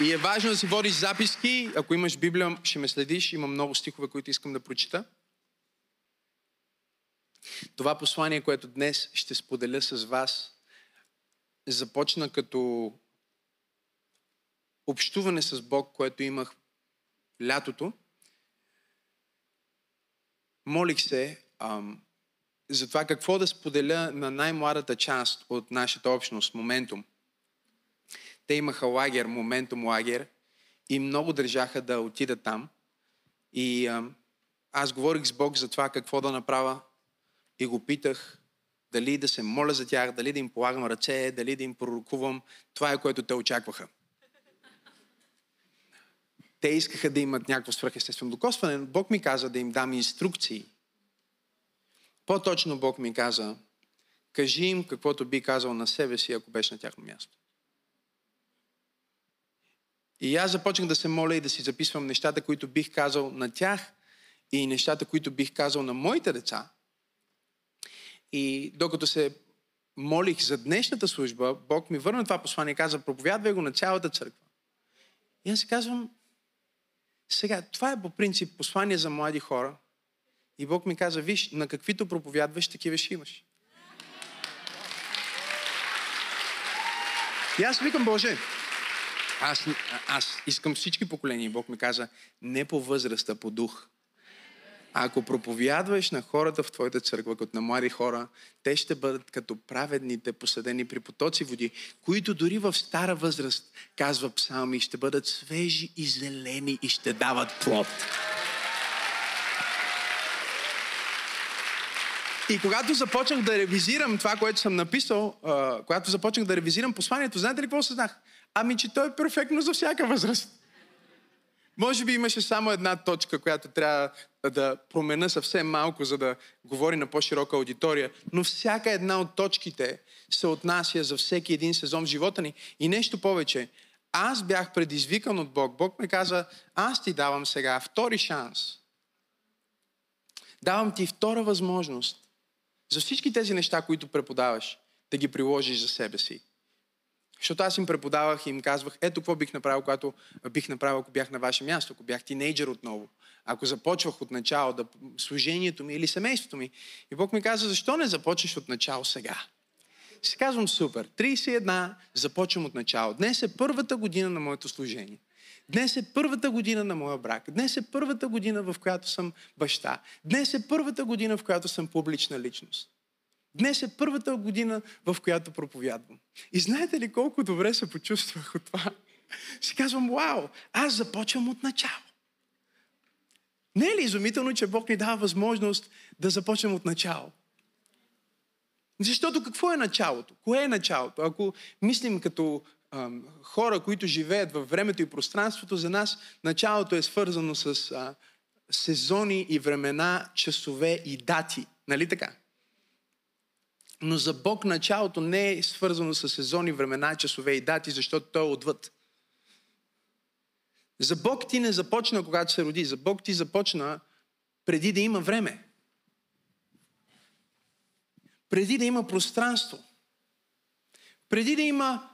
И е важно да си водиш записки. Ако имаш Библия, ще ме следиш. Има много стихове, които искам да прочита. Това послание, което днес ще споделя с вас, започна като общуване с Бог, което имах лятото. Молих се ам, за това какво да споделя на най-младата част от нашата общност, Моментум. Те имаха лагер, Моментум лагер, и много държаха да отидат там. И ам, аз говорих с Бог за това какво да направя и го питах дали да се моля за тях, дали да им полагам ръце, дали да им пророкувам. Това е което те очакваха. Те искаха да имат някакво свръхестествено докосване, но Бог ми каза да им дам инструкции. По-точно Бог ми каза, кажи им каквото би казал на себе си, ако беше на тяхно място. И аз започнах да се моля и да си записвам нещата, които бих казал на тях и нещата, които бих казал на моите деца. И докато се молих за днешната служба, Бог ми върна това послание и каза, проповядвай го на цялата църква. И аз си казвам, сега, това е по принцип послание за млади хора. И Бог ми каза, виж, на каквито проповядваш, такива ще имаш. И аз викам, Боже, аз, аз искам всички поколения. Бог ми каза, не по възраст, а по дух. Ако проповядваш на хората в твоята църква, като на млади хора, те ще бъдат като праведните, посадени при потоци води, които дори в стара възраст, казва псалми, ще бъдат свежи и зелени и ще дават плод. И когато започнах да ревизирам това, което съм написал, когато започнах да ревизирам посланието, знаете ли какво съзнах? Ами, че то е перфектно за всяка възраст. Може би имаше само една точка, която трябва да промена съвсем малко, за да говори на по-широка аудитория, но всяка една от точките се отнася за всеки един сезон в живота ни. И нещо повече, аз бях предизвикан от Бог. Бог ме каза, аз ти давам сега втори шанс. Давам ти втора възможност за всички тези неща, които преподаваш, да ги приложиш за себе си. Защото аз им преподавах и им казвах, ето какво бих направил, когато бих направил, ако бях на ваше място, ако бях тинейджър отново, ако започвах от начало да, служението ми или семейството ми. И Бог ми каза, защо не започнеш от начало сега? Си казвам, супер, 31, започвам от начало. Днес е първата година на моето служение. Днес е първата година на моя брак. Днес е първата година, в която съм баща. Днес е първата година, в която съм публична личност. Днес е първата година, в която проповядвам. И знаете ли колко добре се почувствах от това? Си казвам, вау, аз започвам от начало. Не е ли изумително, че Бог ни дава възможност да започнем от начало? Защото какво е началото? Кое е началото? Ако мислим като ам, хора, които живеят във времето и пространството, за нас началото е свързано с а, сезони и времена, часове и дати. Нали така? Но за Бог началото не е свързано с сезони, времена, часове и дати, защото Той е отвъд. За Бог ти не започна, когато се роди. За Бог ти започна преди да има време. Преди да има пространство. Преди да има,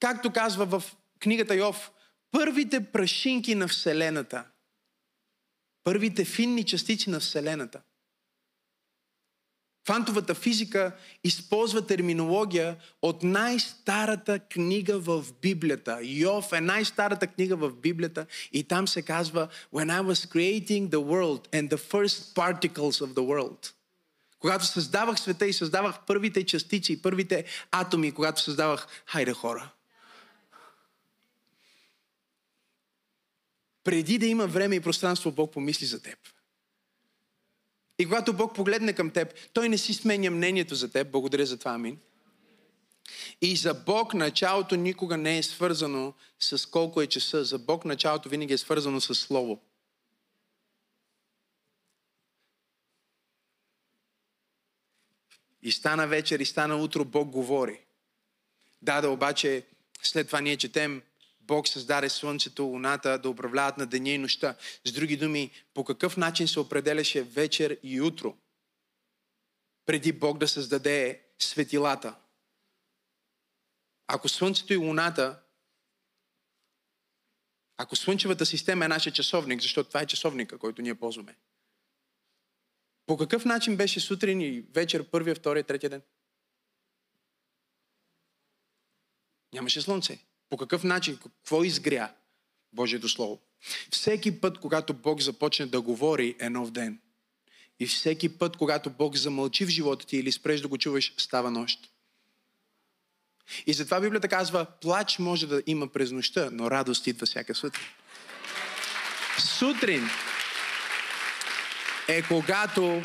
както казва в книгата Йов, първите прашинки на Вселената. Първите финни частици на Вселената – Квантовата физика използва терминология от най-старата книга в Библията. Йов е най-старата книга в Библията и там се казва When I was creating the world and the first particles of the world. Когато създавах света и създавах първите частици, първите атоми, когато създавах, хайде хора. Преди да има време и пространство, Бог помисли за теб. И когато Бог погледне към теб, Той не си сменя мнението за теб. Благодаря за това, амин. И за Бог началото никога не е свързано с колко е часа. За Бог началото винаги е свързано с Слово. И стана вечер, и стана утро, Бог говори. Да, да, обаче след това ние четем Бог създаде слънцето, луната да управляват на деня и нощта. С други думи, по какъв начин се определяше вечер и утро, преди Бог да създаде светилата. Ако слънцето и луната Ако Слънчевата система е нашия часовник, защото това е часовника, който ние ползваме. По какъв начин беше сутрин и вечер, първия, втория, третия ден? Нямаше слънце. По какъв начин? Какво изгря Божието Слово? Всеки път, когато Бог започне да говори, е нов ден. И всеки път, когато Бог замълчи в живота ти или спреш да го чуваш, става нощ. И затова Библията казва, плач може да има през нощта, но радост идва всяка сутрин. Сутрин е когато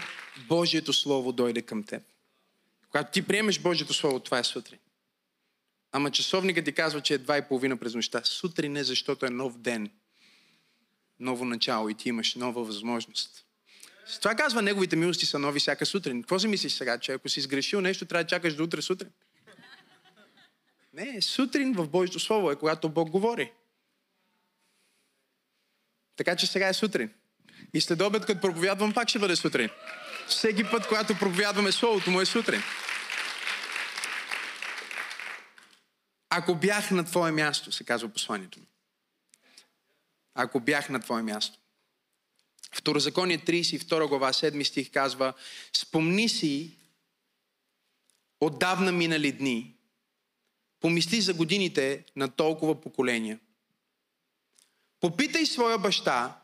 Божието Слово дойде към теб. Когато ти приемеш Божието Слово, това е сутрин. Ама часовникът ти казва, че е два и половина през нощта. Сутрин е, защото е нов ден. Ново начало и ти имаш нова възможност. С това казва, неговите милости са нови всяка сутрин. Какво си мислиш сега, че ако си сгрешил нещо, трябва да чакаш до утре сутрин? Не, сутрин в Божието Слово е, когато Бог говори. Така че сега е сутрин. И след обед, като проповядвам, пак ще бъде сутрин. Всеки път, когато проповядваме Словото му е сутрин. Ако бях на твое място, се казва посланието ми. Ако бях на твое място. Второзаконие 32 глава 7 стих казва Спомни си отдавна минали дни, помисли за годините на толкова поколения. Попитай своя баща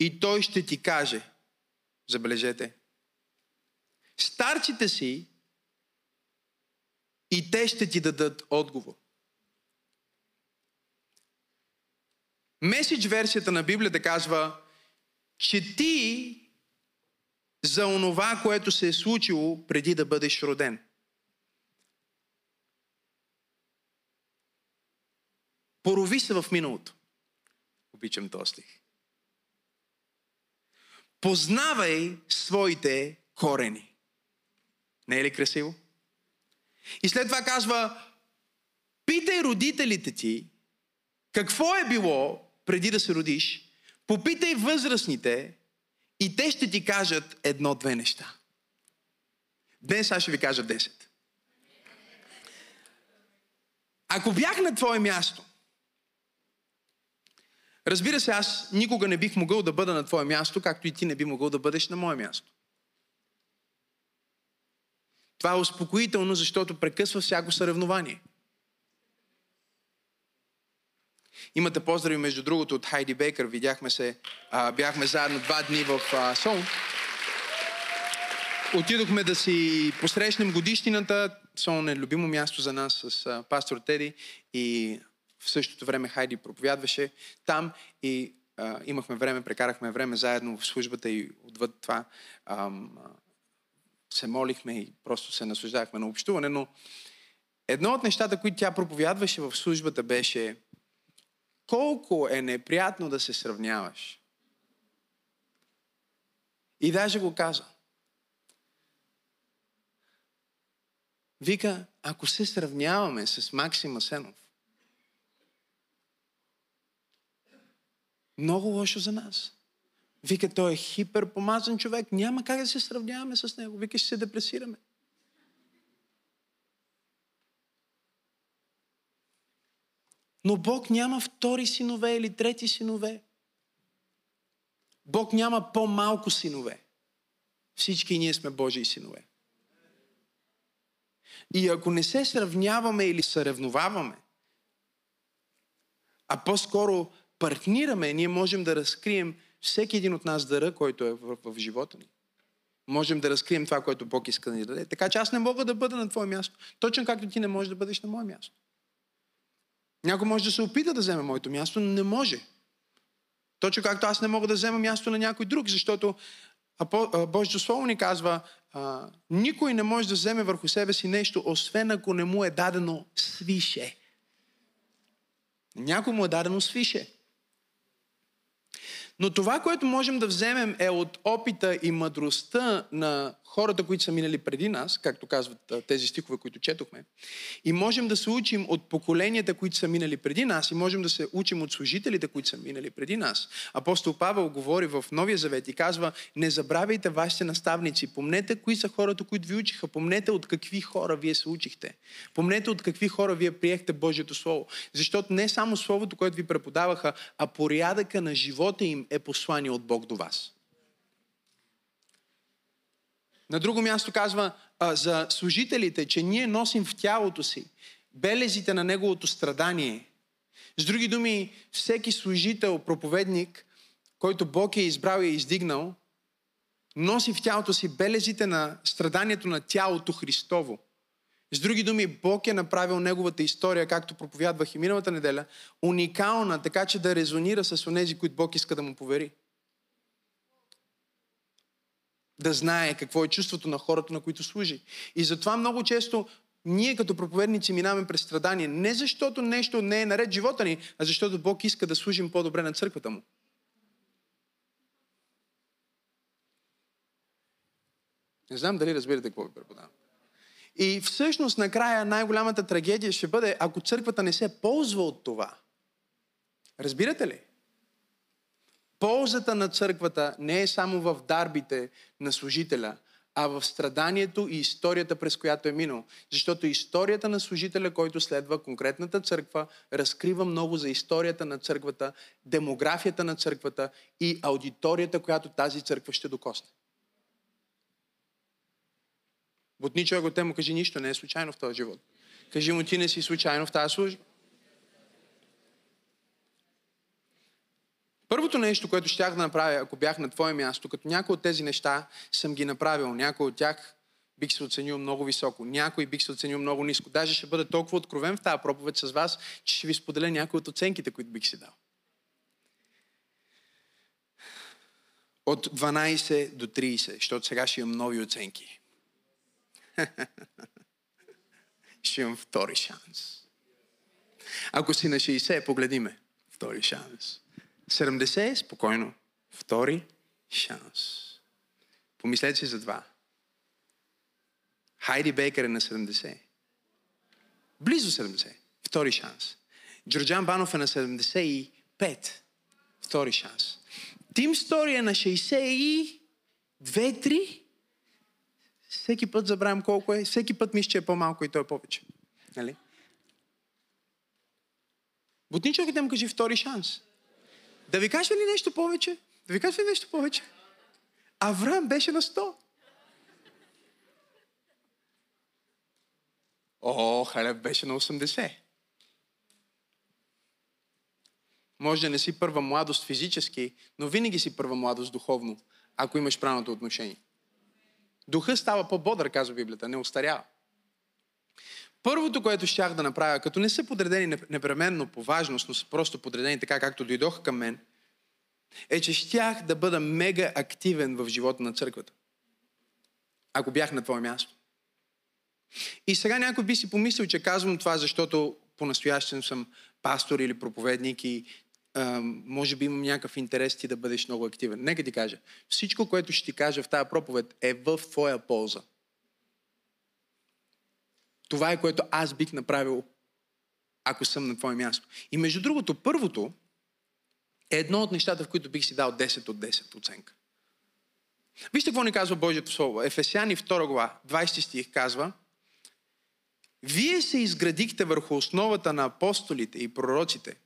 и той ще ти каже, забележете, старците си и те ще ти дадат отговор. Меседж версията на Библията казва, че ти за онова, което се е случило преди да бъдеш роден. Порови се в миналото. Обичам този стих. Познавай своите корени. Не е ли красиво? И след това казва, питай родителите ти, какво е било преди да се родиш, попитай възрастните и те ще ти кажат едно-две неща. Днес аз ще ви кажа 10. Ако бях на твое място, разбира се, аз никога не бих могъл да бъда на твое място, както и ти не би могъл да бъдеш на мое място. Това е успокоително, защото прекъсва всяко съревнование – Имате поздрави, между другото, от Хайди Бейкър. Видяхме се, а, бяхме заедно два дни в а, Сол. Отидохме да си посрещнем годишнината. Сол е любимо място за нас с а, пастор Теди и в същото време Хайди проповядваше там и а, имахме време, прекарахме време заедно в службата и отвъд това а, се молихме и просто се наслаждахме на общуване, но едно от нещата, които тя проповядваше в службата беше колко е неприятно да се сравняваш. И даже го каза. Вика, ако се сравняваме с Максим Асенов, много лошо за нас. Вика, той е хиперпомазан човек. Няма как да се сравняваме с него. Вика, ще се депресираме. Но Бог няма втори синове или трети синове. Бог няма по-малко синове. Всички ние сме Божии синове. И ако не се сравняваме или съревноваваме, а по-скоро партнираме, ние можем да разкрием всеки един от нас дъра, който е в, в, живота ни. Можем да разкрием това, което Бог иска да ни даде. Така че аз не мога да бъда на твое място. Точно както ти не можеш да бъдеш на мое място. Някой може да се опита да вземе моето място, но не може. Точно както аз не мога да взема място на някой друг, защото Божието Слово ни казва, а, никой не може да вземе върху себе си нещо, освен ако не му е дадено свише. Някой му е дадено свише. Но това, което можем да вземем е от опита и мъдростта на хората, които са минали преди нас, както казват тези стихове, които четохме. И можем да се учим от поколенията, които са минали преди нас и можем да се учим от служителите, които са минали преди нас. Апостол Павел говори в Новия Завет и казва, не забравяйте вашите наставници, помнете кои са хората, които ви учиха, помнете от какви хора вие се учихте, помнете от какви хора вие приехте Божието Слово. Защото не само Словото, което ви преподаваха, а порядъка на живота им е послание от Бог до вас. На друго място казва а, за служителите, че ние носим в тялото си белезите на неговото страдание. С други думи, всеки служител, проповедник, който Бог е избрал и е издигнал, носи в тялото си белезите на страданието на тялото Христово. С други думи, Бог е направил неговата история, както проповядвах и миналата неделя, уникална, така че да резонира с онези, които Бог иска да му повери да знае какво е чувството на хората, на които служи. И затова много често ние като проповедници минаваме през страдания. Не защото нещо не е наред живота ни, а защото Бог иска да служим по-добре на църквата му. Не знам дали разбирате какво ви преподавам. И всъщност накрая най-голямата трагедия ще бъде, ако църквата не се ползва от това. Разбирате ли? Ползата на църквата не е само в дарбите на служителя, а в страданието и историята, през която е минал. Защото историята на служителя, който следва конкретната църква, разкрива много за историята на църквата, демографията на църквата и аудиторията, която тази църква ще докосне. Бутни човек от те му кажи нищо, не е случайно в този живот. Кажи му, ти не си случайно в тази служба. Първото нещо, което щях да направя, ако бях на твое място, като някои от тези неща съм ги направил, някои от тях бих се оценил много високо, някой бих се оценил много ниско. Даже ще бъда толкова откровен в тази проповед с вас, че ще ви споделя някои от оценките, които бих си дал. От 12 до 30, защото сега ще имам нови оценки. ще имам втори шанс. Ако си на 60, погледи ме. Втори шанс. 70, спокойно. Втори шанс. Помислете си за това. Хайди Бейкър е на 70. Близо 70. Втори шанс. Джорджан Банов е на 75. Втори шанс. Тим Стори е на 62-3. Всеки път забравям колко е. Всеки път мисля, че е по-малко и той е повече. Нали? Бутничоките му кажи втори шанс. Да ви кажа ли нещо повече? Да ви кажа ли нещо повече? Авраам беше на 100. О, Халеб беше на 80. Може да не си първа младост физически, но винаги си първа младост духовно, ако имаш правилното отношение. Духа става по-бодър, казва Библията, не устарява. Първото, което щях да направя, като не са подредени непременно по важност, но са просто подредени така, както дойдоха към мен, е, че щях да бъда мега активен в живота на църквата. Ако бях на твое място. И сега някой би си помислил, че казвам това, защото по-настоящен съм пастор или проповедник и а, може би имам някакъв интерес ти да бъдеш много активен. Нека ти кажа, всичко, което ще ти кажа в тази проповед е в твоя полза. Това е което аз бих направил, ако съм на твое място. И между другото, първото е едно от нещата, в които бих си дал 10 от 10 оценка. Вижте какво ни казва Божието Слово. Ефесяни 2 глава, 20 стих казва Вие се изградихте върху основата на апостолите и пророците,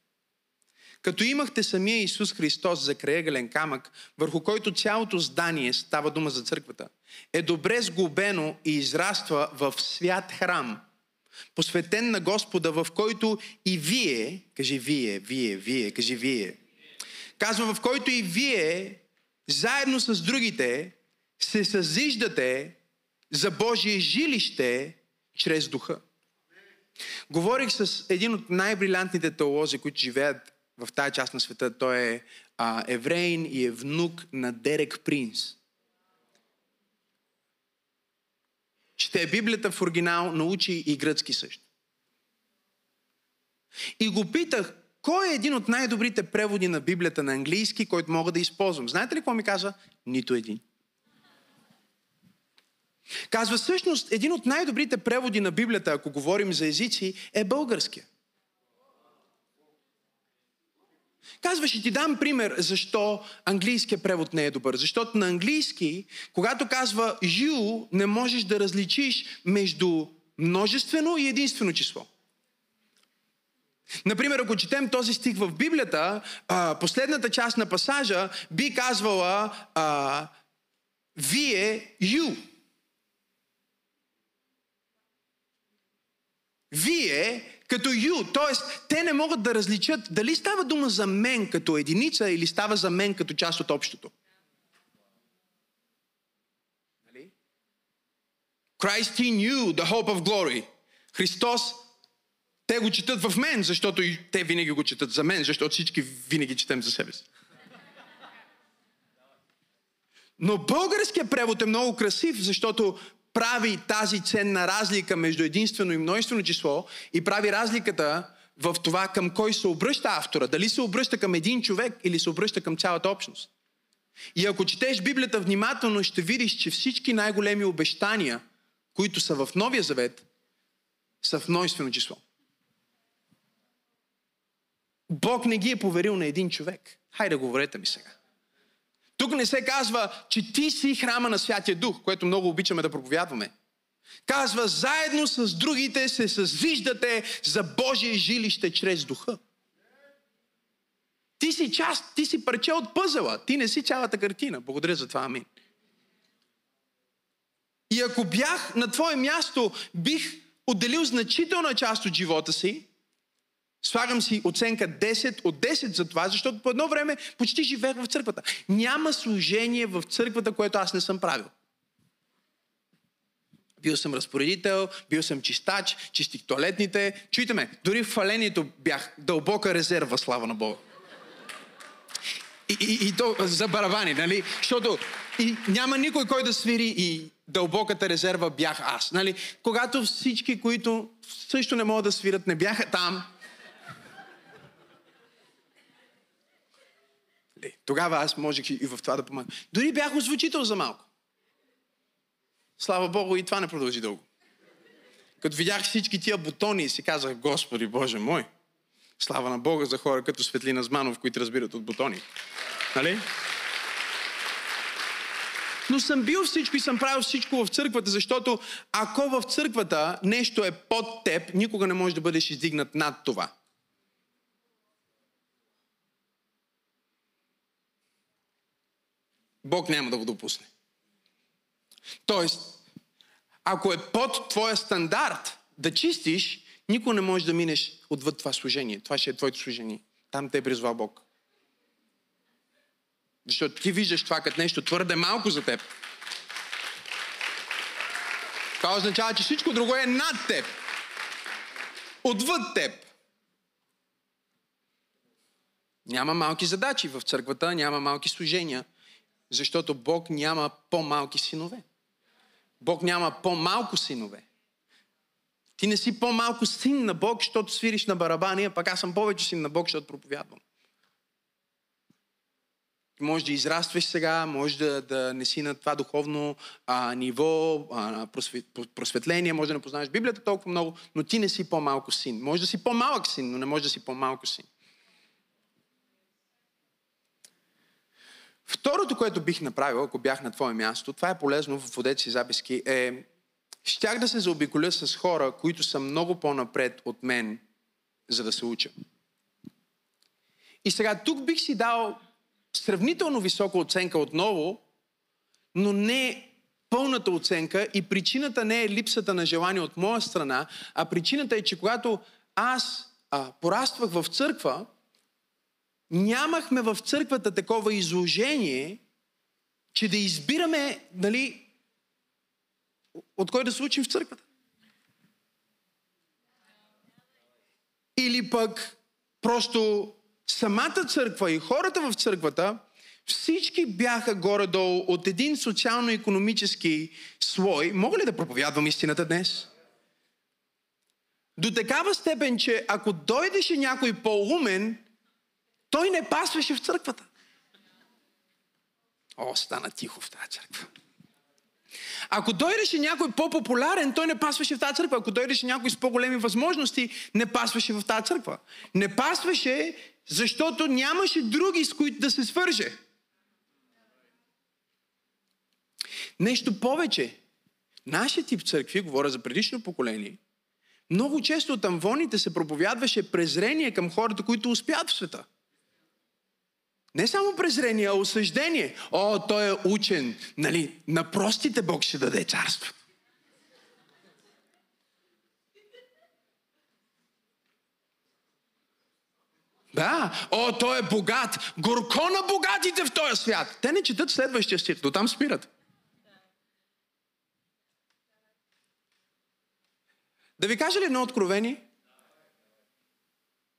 като имахте самия Исус Христос за краягален камък, върху който цялото здание, става дума за църквата, е добре сгубено и израства в свят храм, посветен на Господа, в който и вие, кажи вие, вие, вие, кажи вие, казва, в който и вие, заедно с другите, се съзиждате за Божие жилище чрез духа. Говорих с един от най-брилянтните теолози, които живеят в тази част на света. Той е а, евреин и е внук на Дерек Принц. Чете Библията в оригинал, научи и гръцки също. И го питах, кой е един от най-добрите преводи на Библията на английски, който мога да използвам? Знаете ли какво ми каза? Нито един. Казва, всъщност, един от най-добрите преводи на Библията, ако говорим за езици, е българския. Казва, ще ти дам пример защо английският превод не е добър. Защото на английски, когато казва you, не можеш да различиш между множествено и единствено число. Например, ако четем този стих в Библията, последната част на пасажа би казвала вие, you. Вие като you, т.е. те не могат да различат дали става дума за мен като единица или става за мен като част от общото. Нали? Christ in you, the hope of glory. Христос, те го четат в мен, защото те винаги го четат за мен, защото всички винаги четем за себе си. Но българският превод е много красив, защото прави тази ценна разлика между единствено и множествено число и прави разликата в това към кой се обръща автора. Дали се обръща към един човек или се обръща към цялата общност. И ако четеш Библията внимателно, ще видиш, че всички най-големи обещания, които са в Новия Завет, са в множествено число. Бог не ги е поверил на един човек. Хайде, говорете ми сега. Тук не се казва, че ти си храма на Святия Дух, което много обичаме да проповядваме. Казва, заедно с другите се съзвиждате за Божие жилище чрез Духа. Ти си част, ти си парче от пъзела. Ти не си цялата картина. Благодаря за това, амин. И ако бях на твое място, бих отделил значителна част от живота си Слагам си оценка 10 от 10 за това, защото по едно време почти живеех в църквата. Няма служение в църквата, което аз не съм правил. Бил съм разпоредител, бил съм чистач, чистих туалетните. Чуйте ме, дори в фалението бях дълбока резерва, слава на Бога. И, и, и то за барабани, нали? Защото и няма никой, кой да свири и дълбоката резерва бях аз. Нали? Когато всички, които също не могат да свират, не бяха там, тогава аз можех и в това да помагам. Дори бях озвучител за малко. Слава Богу, и това не продължи дълго. Като видях всички тия бутони си казах, Господи Боже мой, слава на Бога за хора като Светлина Зманов, които разбират от бутони. Нали? Но съм бил всичко и съм правил всичко в църквата, защото ако в църквата нещо е под теб, никога не можеш да бъдеш издигнат над това. Бог няма да го допусне. Тоест, ако е под твоя стандарт да чистиш, никой не може да минеш отвъд това служение. Това ще е твоето служение. Там те е призвал Бог. Защото ти виждаш това като нещо твърде малко за теб. Това означава, че всичко друго е над теб. Отвъд теб. Няма малки задачи в църквата, няма малки служения. Защото Бог няма по-малки синове. Бог няма по-малко синове. Ти не си по-малко син на Бог, защото свириш на барабани, а пък аз съм повече син на Бог, защото проповядвам. Ти да израстваш сега, може да, да не си на това духовно а, ниво, а, просветление, може да не познаваш Библията толкова много, но ти не си по-малко син. Може да си по-малък син, но не може да си по-малко син. Второто, което бих направил, ако бях на твое място, това е полезно в водете си записки, е щях да се заобиколя с хора, които са много по-напред от мен, за да се уча. И сега тук бих си дал сравнително висока оценка отново, но не пълната оценка и причината не е липсата на желание от моя страна, а причината е, че когато аз а, пораствах в църква, нямахме в църквата такова изложение, че да избираме, нали, от кой да се учим в църквата. Или пък просто самата църква и хората в църквата, всички бяха горе-долу от един социално-економически слой. Мога ли да проповядвам истината днес? До такава степен, че ако дойдеше някой по-умен, той не пасваше в църквата. О, стана тихо в тази църква. Ако дойдеше някой по-популярен, той не пасваше в тази църква. Ако дойдеше някой с по-големи възможности, не пасваше в тази църква. Не пасваше, защото нямаше други, с които да се свърже. Нещо повече. Нашия тип църкви, говоря за предишно поколение, много често от амвоните се проповядваше презрение към хората, които успят в света. Не само презрение, а осъждение. О, той е учен. Нали, на простите Бог ще даде царство. Да, о, той е богат. Горко на богатите в този свят. Те не четат следващия стих, до там спират. Да ви кажа ли едно откровение?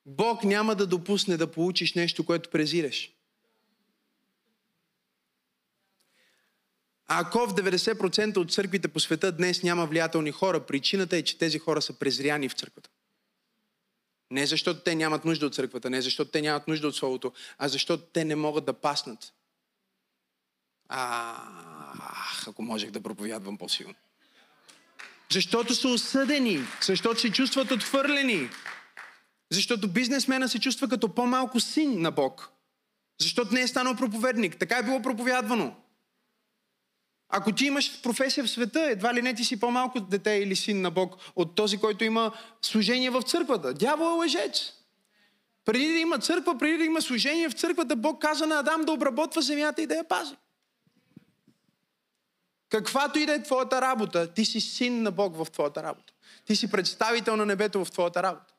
Бог няма да допусне да получиш нещо, което презираш. Ако в 90% от църквите по света днес няма влиятелни хора, причината е, че тези хора са презряни в църквата. Не защото те нямат нужда от църквата, не защото те нямат нужда от Словото, а защото те не могат да паснат. А, ако можех да проповядвам по-силно. Защото са осъдени, защото се чувстват отвърлени, защото бизнесмена се чувства като по-малко син на Бог, защото не е станал проповедник. Така е било проповядвано. Ако ти имаш професия в света, едва ли не ти си по-малко дете или син на Бог от този, който има служение в църквата. Дявол е лъжец. Преди да има църква, преди да има служение в църквата, Бог каза на Адам да обработва земята и да я пази. Каквато и да е твоята работа, ти си син на Бог в твоята работа. Ти си представител на небето в твоята работа.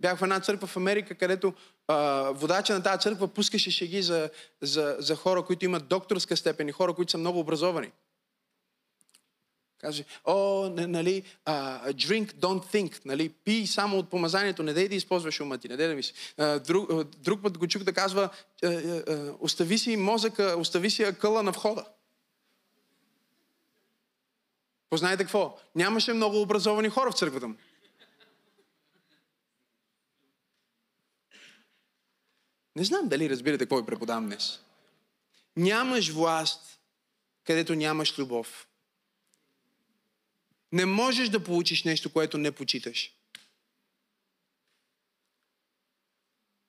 Бях в една църква в Америка, където а, водача на тази църква пускаше шеги за, за, за хора, които имат докторска степен и хора, които са много образовани. Каже, о, нали, uh, drink, don't think, нали, пий само от помазанието, не дай да използваш ума ти, не дай да мисли. Uh, друг, uh, друг път го чух да казва, uh, uh, остави си мозъка, остави си къла на входа. Познайте какво? Нямаше много образовани хора в църквата му. Не знам дали разбирате какво ви преподавам днес. Нямаш власт, където нямаш любов. Не можеш да получиш нещо, което не почиташ.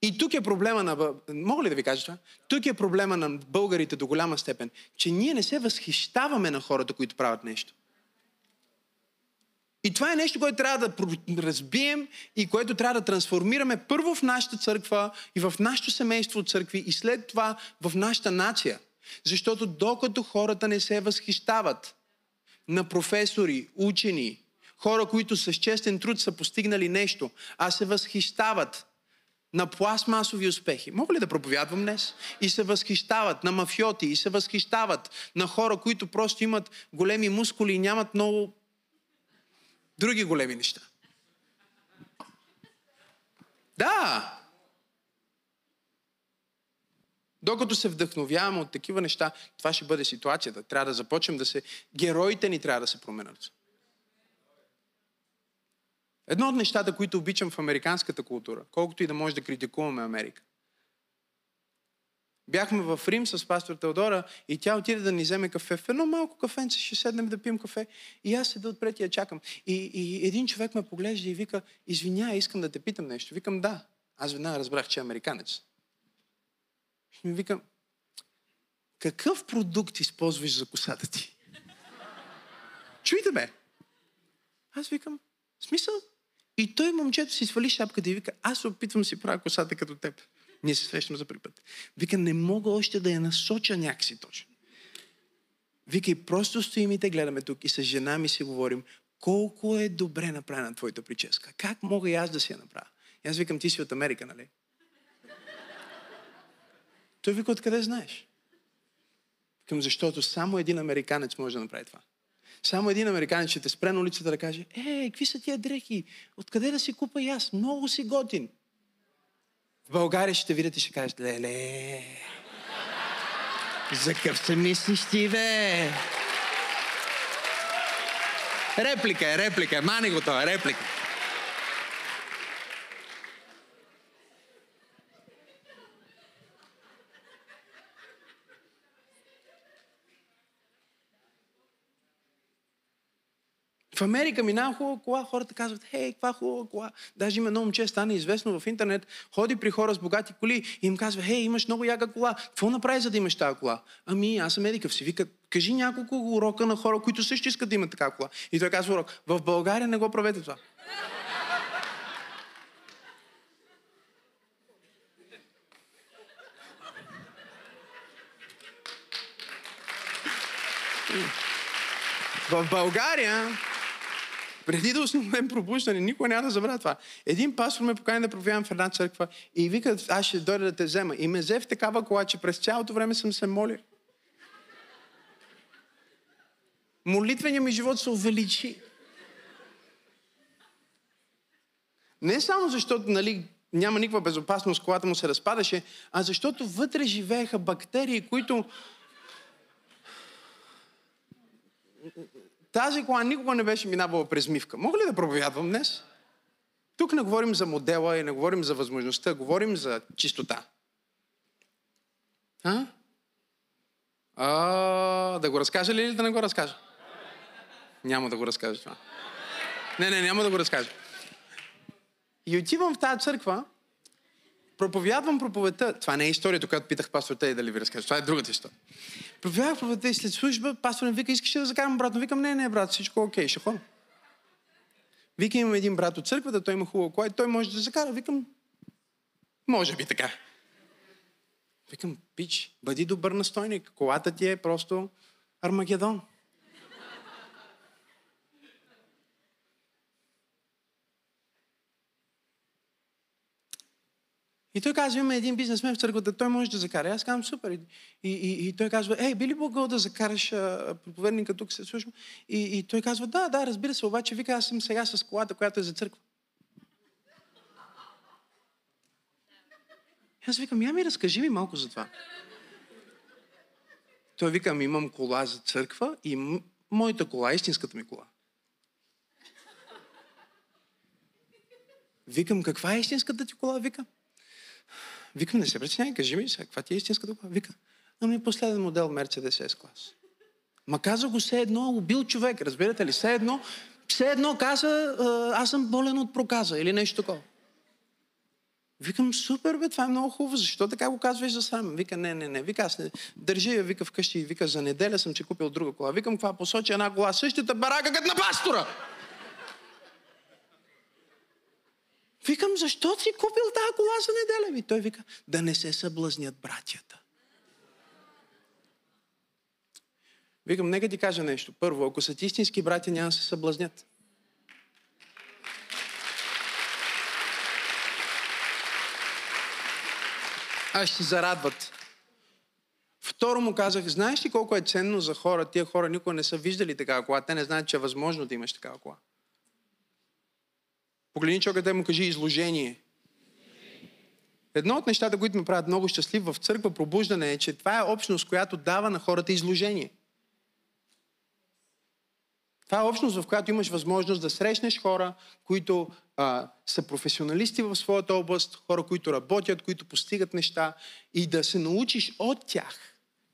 И тук е проблема на... Мога ли да ви кажа това? Тук е проблема на българите до голяма степен, че ние не се възхищаваме на хората, които правят нещо. И това е нещо, което трябва да разбием и което трябва да трансформираме първо в нашата църква и в нашето семейство от църкви и след това в нашата нация. Защото докато хората не се възхищават на професори, учени, хора, които с честен труд са постигнали нещо, а се възхищават на пластмасови успехи. Мога ли да проповядвам днес? И се възхищават на мафиоти, и се възхищават на хора, които просто имат големи мускули и нямат много други големи неща. Да! Докато се вдъхновяваме от такива неща, това ще бъде ситуацията. Трябва да започнем да се... Героите ни трябва да се променят. Едно от нещата, които обичам в американската култура, колкото и да може да критикуваме Америка, Бяхме в Рим с пастор Теодора и тя отиде да ни вземе кафе. В едно малко кафенце ще седнем да пием кафе. И аз седа отпред и я чакам. И, и един човек ме поглежда и вика, извиняй, искам да те питам нещо. Викам, да. Аз веднага разбрах, че е американец. И ми викам, какъв продукт използваш за косата ти? Чуйте ме. Аз викам, смисъл? И той момчето си свали шапката и вика, аз опитвам си правя косата като теб. Ние се срещаме за първи път. Вика, не мога още да я насоча някакси точно. Вика, и просто стоим и те гледаме тук и с жена ми си говорим, колко е добре направена твоята прическа. Как мога и аз да си я направя? И аз викам, ти си от Америка, нали? Той вика, откъде знаеш? Викам, защото само един американец може да направи това. Само един американец ще те спре на улицата да каже, е, какви са тия дрехи? Откъде да си купа и аз? Много си готин. България ще видите и ще кажете, леле, за къв се мислиш ти, бе? Реплика е, реплика е. Мани го това, реплика. В Америка минава хубава кола, хората казват, хей, каква хубава кола. Даже има едно момче, стане известно в интернет, ходи при хора с богати коли и им казва, хей, имаш много яка кола. Какво направи, за да имаш тази кола? Ами, аз съм медикъв. Си вика, кажи няколко урока на хора, които също искат да имат така кола. И той казва урок, в България не го правете това. В България преди да основем пробуждане, никой няма да забравя това. Един пастор ме покани да проповядам в една църква и вика, аз ще дойда да те взема. И ме взе в такава кола, че през цялото време съм се молил. Молитвения ми живот се увеличи. Не само защото нали, няма никаква безопасност, колата му се разпадаше, а защото вътре живееха бактерии, които тази кола никога не беше минавала през мивка. Мога ли да проповядвам днес? Тук не говорим за модела и не говорим за възможността, говорим за чистота. А? а да го разкажа ли или да не го разкажа? Няма да го разкажа това. Не, не, няма да го разкажа. И отивам в тази църква, проповядвам проповедта. Това не е историята, която питах пастор Тей дали ви разкажа. Това е другата история. Проповядах проповедта и след служба, пастор ми вика, искаш ли да закарам брат? Викам, не, не, брат, всичко е окей, ще ходим. Вика, имам един брат от църквата, той има хубаво кое, той може да закара. Викам, може би така. Викам, пич, бъди добър настойник. Колата ти е просто Армагедон. И той казва, имаме един бизнесмен в църквата, той може да закара. Аз казвам, супер. И, и, и той казва, ей, би ли могъл да закараш а, проповедника тук се слушам? И, и той казва, да, да, разбира се, обаче вика, аз съм сега с колата, която е за църква. Аз викам, я ми разкажи ми малко за това. Той вика, ами имам кола за църква и моята кола, истинската ми кола. Викам, каква е истинската ти кола? Вика, Викам, не се притеснявай, кажи ми сега, каква ти е истинската кола? Вика, ами последен модел Mercedes S-клас. Ма каза го все едно, убил човек, разбирате ли? Все едно, все едно каза, аз съм болен от проказа или нещо такова. Викам, супер бе, това е много хубаво. Защо така го казваш за сам? Вика, не, не, не. Вика, аз не. Държи я, вика вкъщи и вика, за неделя съм че купил друга кола. Викам, каква посочи една кола, същата барака като на пастора. Викам, защо си купил тази кола за неделя? И той вика, да не се съблазнят братята. Викам, нека ти кажа нещо. Първо, ако са ти истински братя, няма да се съблазнят. А ще зарадват. Второ му казах, знаеш ли колко е ценно за хора? Тия хора никога не са виждали такава кола. Те не знаят, че е възможно да имаш такава кола. Погледни човека да му кажи изложение. Едно от нещата, които ме правят много щастлив в църква пробуждане е, че това е общност, която дава на хората изложение. Това е общност, в която имаш възможност да срещнеш хора, които а, са професионалисти в своята област, хора, които работят, които постигат неща и да се научиш от тях.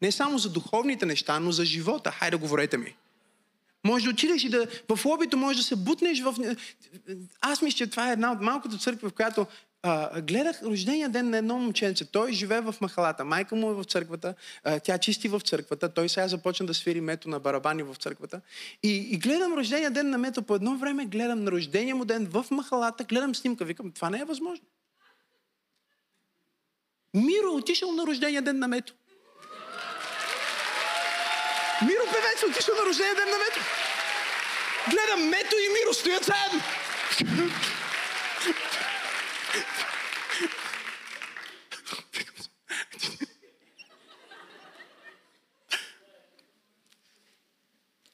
Не само за духовните неща, но за живота. Хайде, говорете ми. Може да отидеш и да... В лобито може да се бутнеш в... Аз мисля, че това е една от малкото църкви, в която а, гледах рождения ден на едно момченце. Той живее в махалата. Майка му е в църквата. А, тя чисти в църквата. Той сега започна да свири мето на барабани в църквата. И, и гледам рождения ден на мето. По едно време гледам на рождения му ден в махалата. Гледам снимка. Викам, това не е възможно. Миро отишъл на рождения ден на мето. Миро певец отишъл на рождения ден на Мето. Гледам Мето и Миро стоят заедно.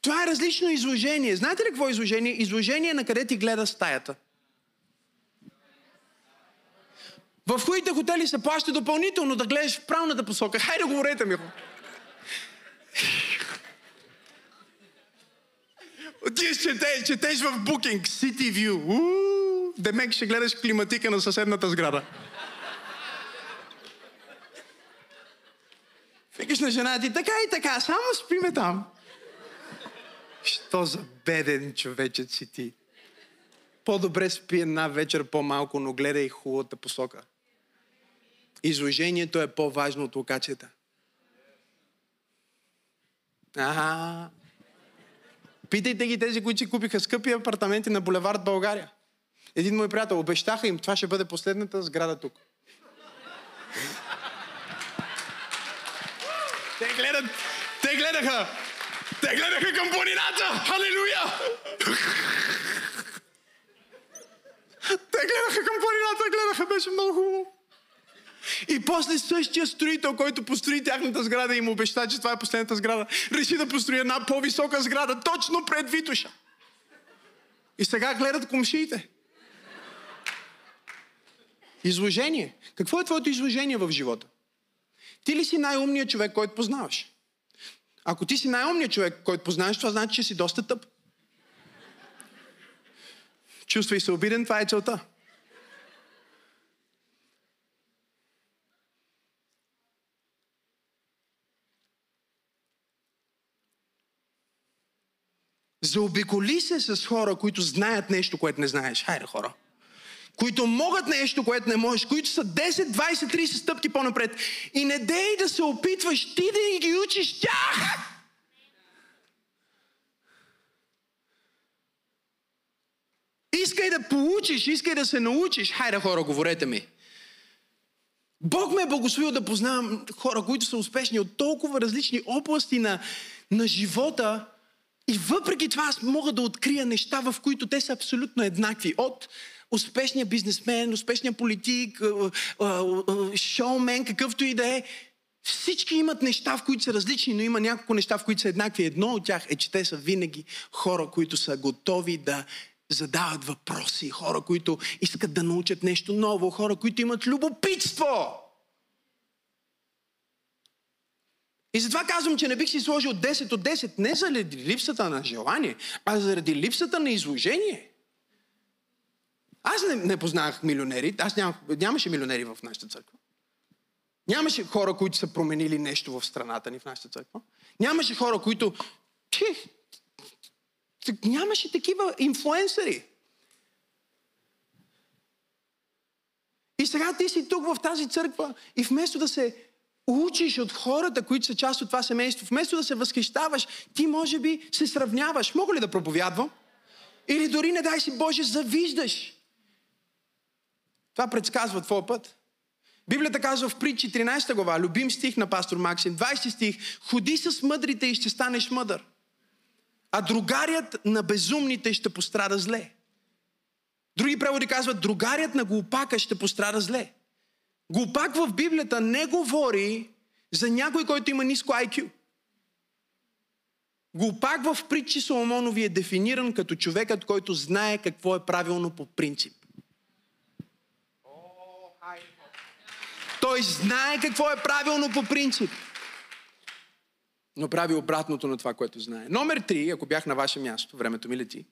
Това е различно изложение. Знаете ли какво е изложение? Изложение на къде ти гледа стаята. В които хотели се плаща допълнително да гледаш в правната посока. Хайде, говорете ми. Отиваш, четеш, четеш в Booking, City View. Уу, Демек ще гледаш климатика на съседната сграда. Викаш на жена ти, така и така, само спиме там. Що за беден човечец си ти? По-добре спи една вечер по-малко, но гледай хубавата посока. Изложението е по-важно от локацията. Ага. Питайте ги тези, които си купиха скъпи апартаменти на булевард България. Един мой приятел обещаха им, това ще бъде последната сграда тук. Те гледат, те гледаха, те гледаха към планината! Халелуя! Те гледаха към планината, гледаха, беше много хубаво. И после същия строител, който построи тяхната сграда и им обеща, че това е последната сграда, реши да построи една по-висока сграда, точно пред Витуша. И сега гледат комшиите. Изложение. Какво е твоето изложение в живота? Ти ли си най-умният човек, който познаваш? Ако ти си най-умният човек, който познаваш, това значи, че си доста тъп. Чувствай се обиден, това е целта. Заобиколи се с хора, които знаят нещо, което не знаеш. Хайде, хора. Които могат нещо, което не можеш, които са 10, 20, 30 стъпки по-напред. И не дей да се опитваш ти да ги учиш тях. Искай да получиш, искай да се научиш. Хайде, хора, говорете ми. Бог ме е благословил да познавам хора, които са успешни от толкова различни области на, на живота, и въпреки това аз мога да открия неща, в които те са абсолютно еднакви. От успешния бизнесмен, успешния политик, шоумен, какъвто и да е. Всички имат неща, в които са различни, но има няколко неща, в които са еднакви. Едно от тях е, че те са винаги хора, които са готови да задават въпроси, хора, които искат да научат нещо ново, хора, които имат любопитство. И затова казвам, че не бих си сложил 10 от 10, не заради липсата на желание, а заради липсата на изложение. Аз не, не познах милионери, аз нямах, нямаше милионери в нашата църква. Нямаше хора, които са променили нещо в страната ни в нашата църква. Нямаше хора, които... Чи, нямаше такива инфлуенсъри. И сега ти си тук в тази църква и вместо да се учиш от хората, които са част от това семейство, вместо да се възхищаваш, ти може би се сравняваш. Мога ли да проповядвам? Или дори не дай си Боже, завиждаш. Това предсказва твоя път. Библията казва в притчи 13 глава, любим стих на пастор Максим, 20 стих, ходи с мъдрите и ще станеш мъдър. А другарят на безумните ще пострада зле. Други преводи казват, другарят на глупака ще пострада зле. Глупак в Библията не говори за някой, който има ниско IQ. Глупак в притчи Соломонови е дефиниран като човекът, който знае какво е правилно по принцип. Той знае какво е правилно по принцип. Но прави обратното на това, което знае. Номер три, ако бях на ваше място, времето ми лети.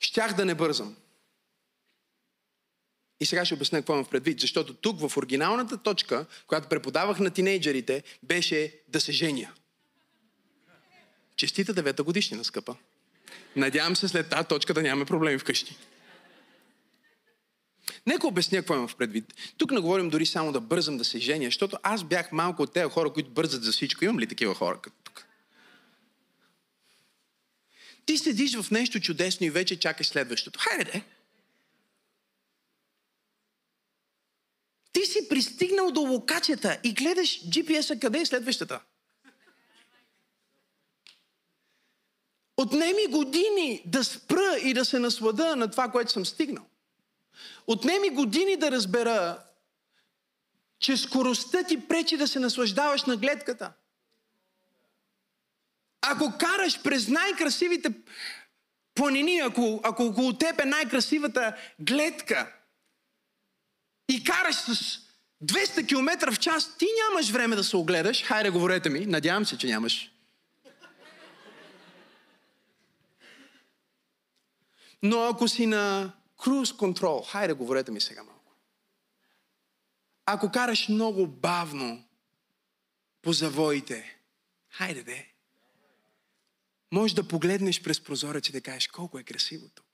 Щях да не бързам. И сега ще обясня какво имам предвид. Защото тук в оригиналната точка, която преподавах на тинейджерите, беше да се женя. Честита девета годишнина, скъпа. Надявам се след тази точка да нямаме проблеми вкъщи. Нека обясня какво имам в предвид. Тук не говорим дори само да бързам да се женя, защото аз бях малко от тези хора, които бързат за всичко. Имам ли такива хора като тук? Ти седиш в нещо чудесно и вече чакаш следващото. Хайде, де! Ти си пристигнал до локацията и гледаш GPS-а къде е следващата. Отнеми години да спра и да се наслада на това, което съм стигнал. Отнеми години да разбера, че скоростта ти пречи да се наслаждаваш на гледката. Ако караш през най-красивите планини, ако, ако около теб е най-красивата гледка, и караш с 200 км в час, ти нямаш време да се огледаш. Хайде, говорете ми. Надявам се, че нямаш. Но ако си на круз контрол, хайде, говорете ми сега малко. Ако караш много бавно по завоите, хайде де, може да погледнеш през прозореца и да кажеш колко е красиво тук.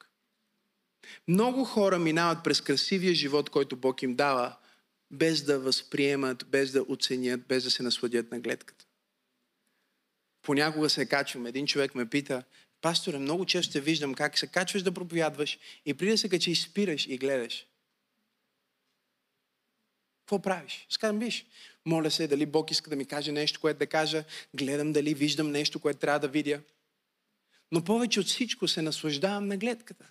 Много хора минават през красивия живот, който Бог им дава, без да възприемат, без да оценят, без да се насладят на гледката. Понякога се качвам. Един човек ме пита, пасторе, много често те виждам как се качваш да проповядваш и преди да се качи, спираш и гледаш. Какво правиш? Скажам, виж, моля се дали Бог иска да ми каже нещо, което да кажа, гледам дали виждам нещо, което трябва да видя. Но повече от всичко се наслаждавам на гледката.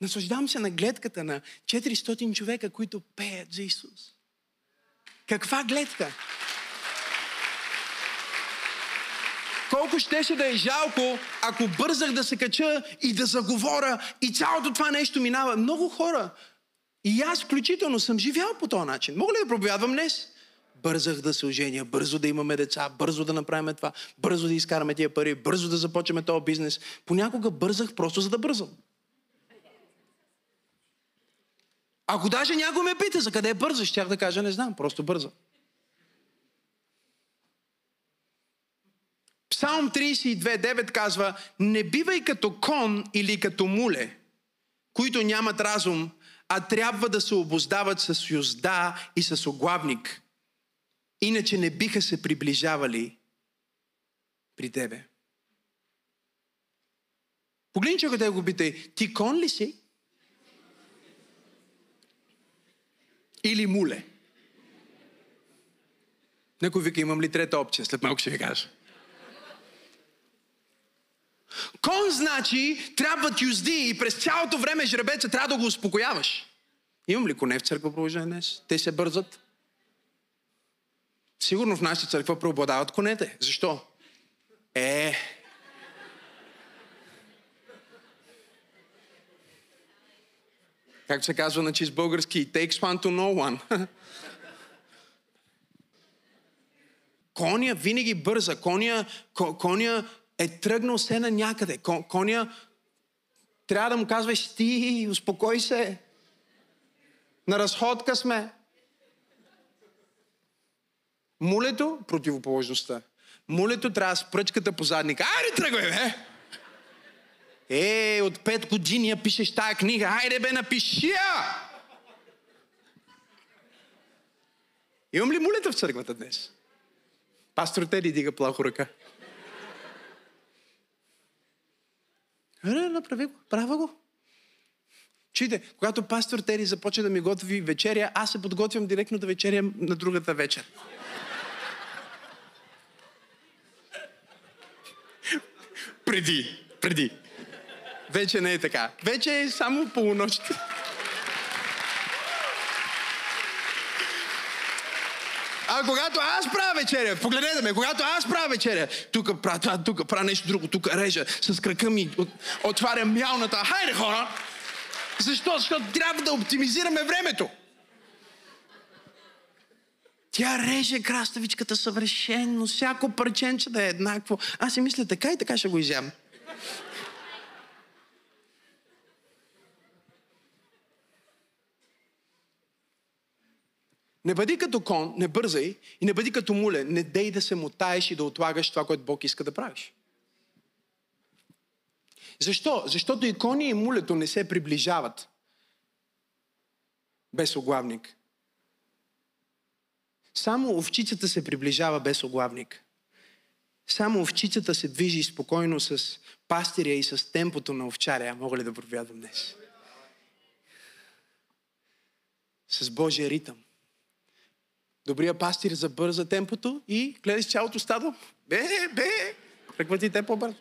Наслаждавам се на гледката на 400 човека, които пеят за Исус. Каква гледка? Колко щеше да е жалко, ако бързах да се кача и да заговоря и цялото това нещо минава. Много хора, и аз включително съм живял по този начин. Мога ли да проповядвам днес? Бързах да се оженя, бързо да имаме деца, бързо да направим това, бързо да изкараме тия пари, бързо да започнем този бизнес. Понякога бързах просто за да бързам. Ако даже някой ме пита за къде бързаш, щях да кажа не знам, просто бързам. Псалм 32.9 казва, не бивай като кон или като муле, които нямат разум, а трябва да се обоздават с юзда и с оглавник. Иначе не биха се приближавали при тебе. Погледни човека да го питай, ти кон ли си? Или муле? Некой вика, имам ли трета опция? След малко ще ви кажа. Кон значи трябва юзди и през цялото време жребеца трябва да го успокояваш. Имам ли коне в църква продължение днес? Те се бързат. Сигурно в нашата църква преобладават конете. Защо? Е. Както се казва на чист български, takes one to know one. Коня винаги бърза. Коня, коня е тръгнал се на някъде. Коня трябва да му казваш ти, успокой се. На разходка сме. Мулето, противоположността. Мулето трябва с пръчката по задника. Айде тръгвай, бе! Е, от пет години я пишеш тая книга. Айде бе, напиши я! Имам ли мулета в църквата днес? Пастор Теди дига плахо ръка. Не, направи го, права го. Чуйте, когато пастор Тери започне да ми готви вечеря, аз се подготвям директно да вечерям на другата вечер. преди, преди. Вече не е така. Вече е само полунощ. А когато аз правя вечеря, погледнете ме, когато аз правя вечеря, тук правя, тук правя нещо друго, тук режа с крака ми, от, отварям мялната. Хайде хора! Защо? Защото трябва да оптимизираме времето. Тя реже краставичката съвършено, всяко парченче да е еднакво. Аз си мисля така и така ще го изям. Не бъди като кон, не бързай и не бъди като муле. Не дей да се мутаеш и да отлагаш това, което Бог иска да правиш. Защо? Защото и кони и мулето не се приближават без оглавник. Само овчицата се приближава без оглавник. Само овчицата се движи спокойно с пастиря и с темпото на овчаря. Мога ли да проповядвам днес? С Божия ритъм. Добрия пастир забърза темпото и гледаш цялото стадо. Бе, бе, преквати те по-бързо.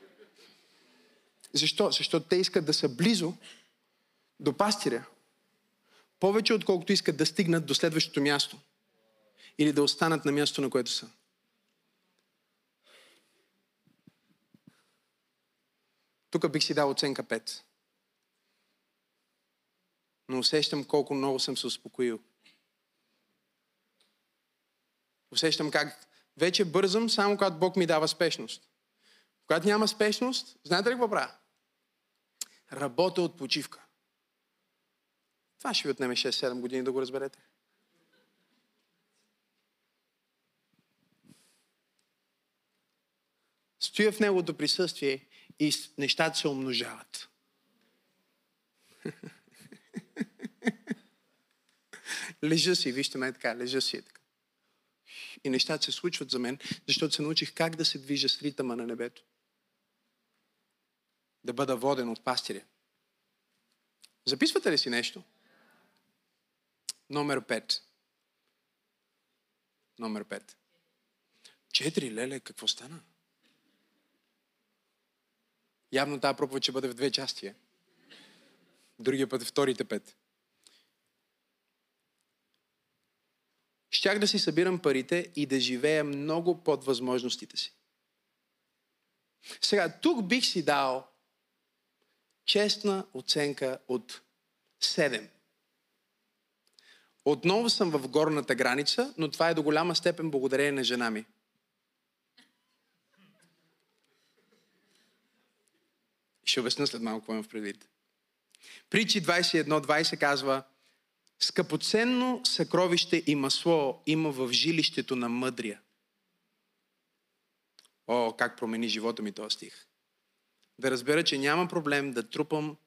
Защо? Защото те искат да са близо до пастиря. Повече отколкото искат да стигнат до следващото място. Или да останат на място, на което са. Тук бих си дал оценка 5. Но усещам колко много съм се успокоил. Усещам как вече бързам, само когато Бог ми дава спешност. Когато няма спешност, знаете ли какво правя? Работя от почивка. Това ще ви отнеме 6-7 години да го разберете. Стоя в неговото присъствие и нещата се умножават. лежа си, вижте ме така, лежа си е така. И нещата се случват за мен, защото се научих как да се движа с ритъма на небето. Да бъда воден от пастиря. Записвате ли си нещо? Номер 5. Номер 5. Четири, леле, какво стана? Явно тази проповед ще бъде в две части. Е. Другия път е вторите пет. Щях да си събирам парите и да живея много под възможностите си. Сега, тук бих си дал честна оценка от 7. Отново съм в горната граница, но това е до голяма степен благодарение на жена ми. Ще обясня след малко какво имам в предвид. Притчи 21.20 казва Скъпоценно съкровище и масло има в жилището на мъдрия. О, как промени живота ми този стих. Да разбера, че няма проблем да трупам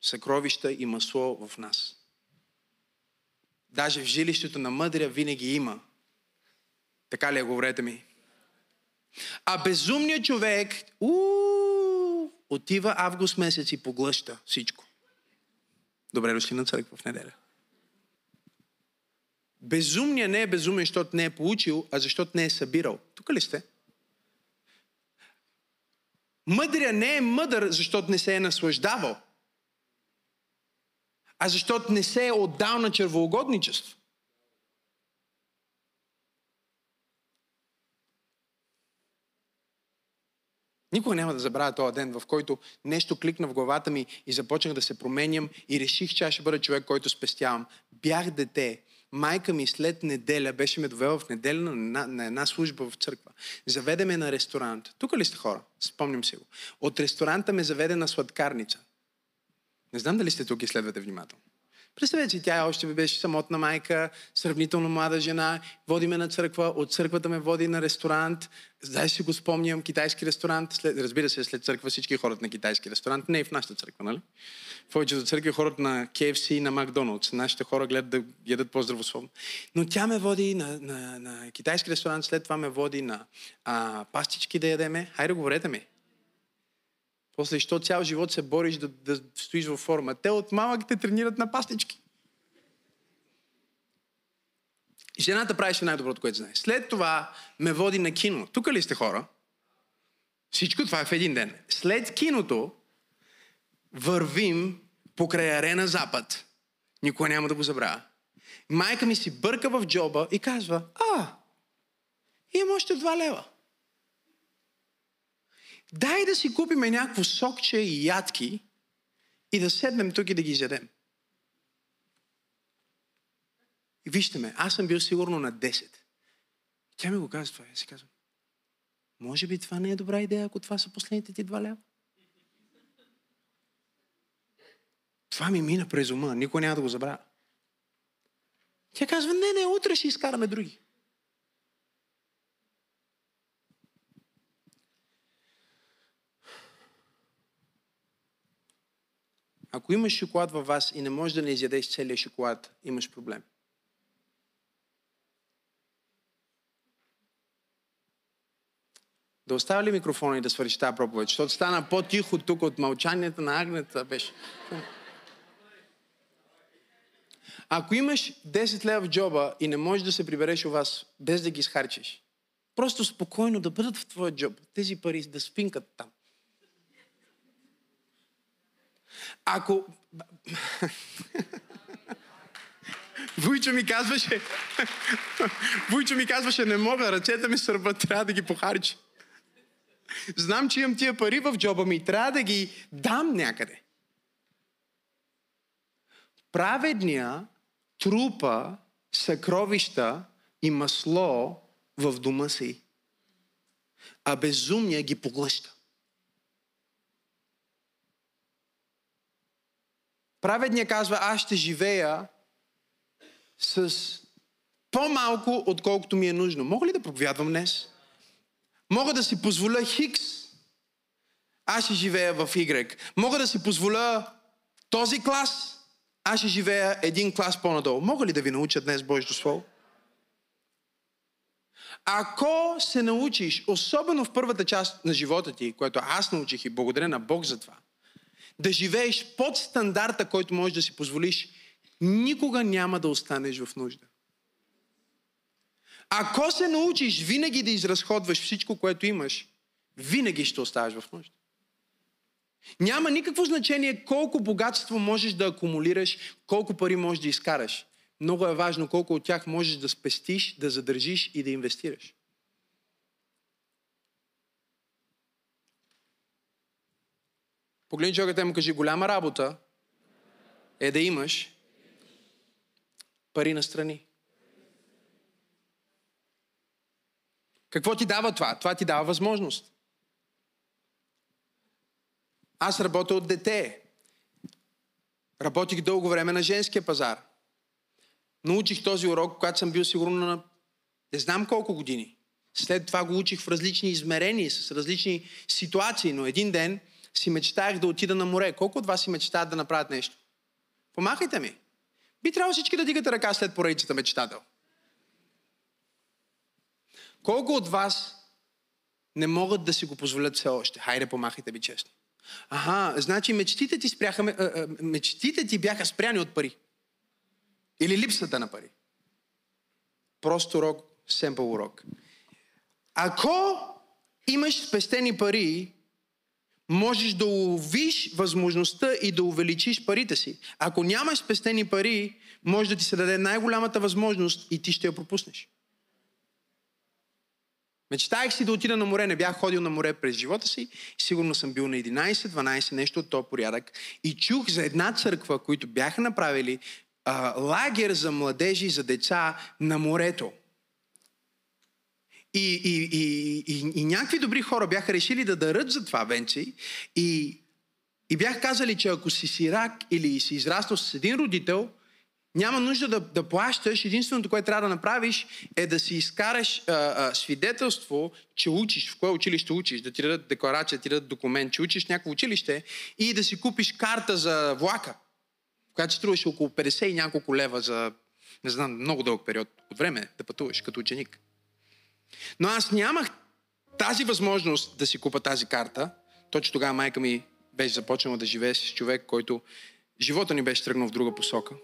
съкровища и масло в нас. Даже в жилището на мъдрия винаги има. Така ли е, говорете ми? А безумният човек, уу, отива август месец и поглъща всичко. Добре дошли на църква в неделя. Безумният не е безумен, защото не е получил, а защото не е събирал. Тук ли сте? Мъдрия не е мъдър, защото не се е наслаждавал, а защото не се е отдал на червоугодничество. Никога няма да забравя този ден, в който нещо кликна в главата ми и започнах да се променям и реших, че аз ще бъда човек, който спестявам. Бях дете. Майка ми след неделя беше ме довела в неделя на, на една служба в църква. Заведе ме на ресторант. Тук ли сте хора? Спомням си го. От ресторанта ме заведе на сладкарница. Не знам дали сте тук и следвате внимателно. Представете си, тя още беше самотна майка, сравнително млада жена, води ме на църква, от църквата ме води на ресторант. Дай си го спомням, китайски ресторант. След, разбира се, след църква всички хората на китайски ресторант. Не и в нашата църква, нали? В повечето църкви хората на KFC и на Макдоналдс. Нашите хора гледат да ядат по-здравословно. Но тя ме води на, на, на китайски ресторант, след това ме води на а, пастички да ядеме. Хайде, говорете ми. После, що цял живот се бориш да, да стоиш във форма. Те от малък те тренират на пастички. Жената правеше най-доброто, което знае. След това ме води на кино. Тук ли сте хора? Всичко това е в един ден. След киното вървим покрай арена Запад. Никой няма да го забравя. Майка ми си бърка в джоба и казва, а, имам още два лева дай да си купим някакво сокче и ядки и да седнем тук и да ги изядем. И вижте ме, аз съм бил сигурно на 10. Тя ми го казва това. Я си казвам, може би това не е добра идея, ако това са последните ти два лева. Това ми мина през ума, никой няма да го забравя. Тя казва, не, не, утре ще изкараме други. Ако имаш шоколад във вас и не можеш да не изядеш целият шоколад, имаш проблем. Да оставя ли микрофона и да свърши тази проповед? Защото стана по-тихо тук от мълчанията на агнета беше. Ако имаш 10 лева в джоба и не можеш да се прибереш у вас без да ги изхарчиш, просто спокойно да бъдат в твоя джоб, тези пари да спинкат там. Ако... Войчо ми казваше... Войчо ми казваше, не мога, ръцете ми сърбат, трябва да ги похарчи. Знам, че имам тия пари в джоба ми, трябва да ги дам някъде. Праведния трупа съкровища и масло в дома си. а безумния ги поглъща. Праведният казва, аз ще живея с по-малко, отколкото ми е нужно. Мога ли да проповядвам днес? Мога да си позволя Хикс, аз ще живея в Y. Мога да си позволя този клас, аз ще живея един клас по-надолу. Мога ли да ви науча днес Божието Слово? Ако се научиш, особено в първата част на живота ти, което аз научих и благодаря на Бог за това, да живееш под стандарта, който можеш да си позволиш, никога няма да останеш в нужда. Ако се научиш винаги да изразходваш всичко, което имаш, винаги ще оставаш в нужда. Няма никакво значение колко богатство можеш да акумулираш, колко пари можеш да изкараш. Много е важно колко от тях можеш да спестиш, да задържиш и да инвестираш. Погледни човекът и му кажи, голяма работа е да имаш пари на страни. Какво ти дава това? Това ти дава възможност. Аз работя от дете. Работих дълго време на женския пазар. Научих този урок, когато съм бил сигурно на не знам колко години. След това го учих в различни измерения, с различни ситуации, но един ден си мечтаях да отида на море. Колко от вас си мечтаят да направят нещо? Помахайте ми. Би трябвало всички да дигате ръка след поредицата мечтател. Колко от вас не могат да си го позволят все още? Хайде, помахайте ми честно. Ага, значи мечтите ти, спряха, мечтите ти бяха спряни от пари. Или липсата на пари. Прост урок, семпъл урок. Ако имаш спестени пари, можеш да уловиш възможността и да увеличиш парите си. Ако нямаш спестени пари, може да ти се даде най-голямата възможност и ти ще я пропуснеш. Мечтаях си да отида на море, не бях ходил на море през живота си. Сигурно съм бил на 11-12, нещо от този порядък. И чух за една църква, които бяха направили а, лагер за младежи, за деца на морето. И, и, и, и, и някакви добри хора бяха решили да дарат за това венци и, и бях казали, че ако си сирак или си израснал с един родител, няма нужда да, да плащаш. Единственото, което трябва да направиш е да си изкараш а, а, свидетелство, че учиш, в кое училище учиш, да ти дадат декларация, да ти дадат документ, че учиш някакво училище и да си купиш карта за влака, която струваше около 50 и няколко лева за, не знам, много дълъг период от време да пътуваш като ученик. Но аз нямах тази възможност да си купа тази карта. Точно тогава майка ми беше започнала да живее с човек, който живота ни беше тръгнал в друга посока.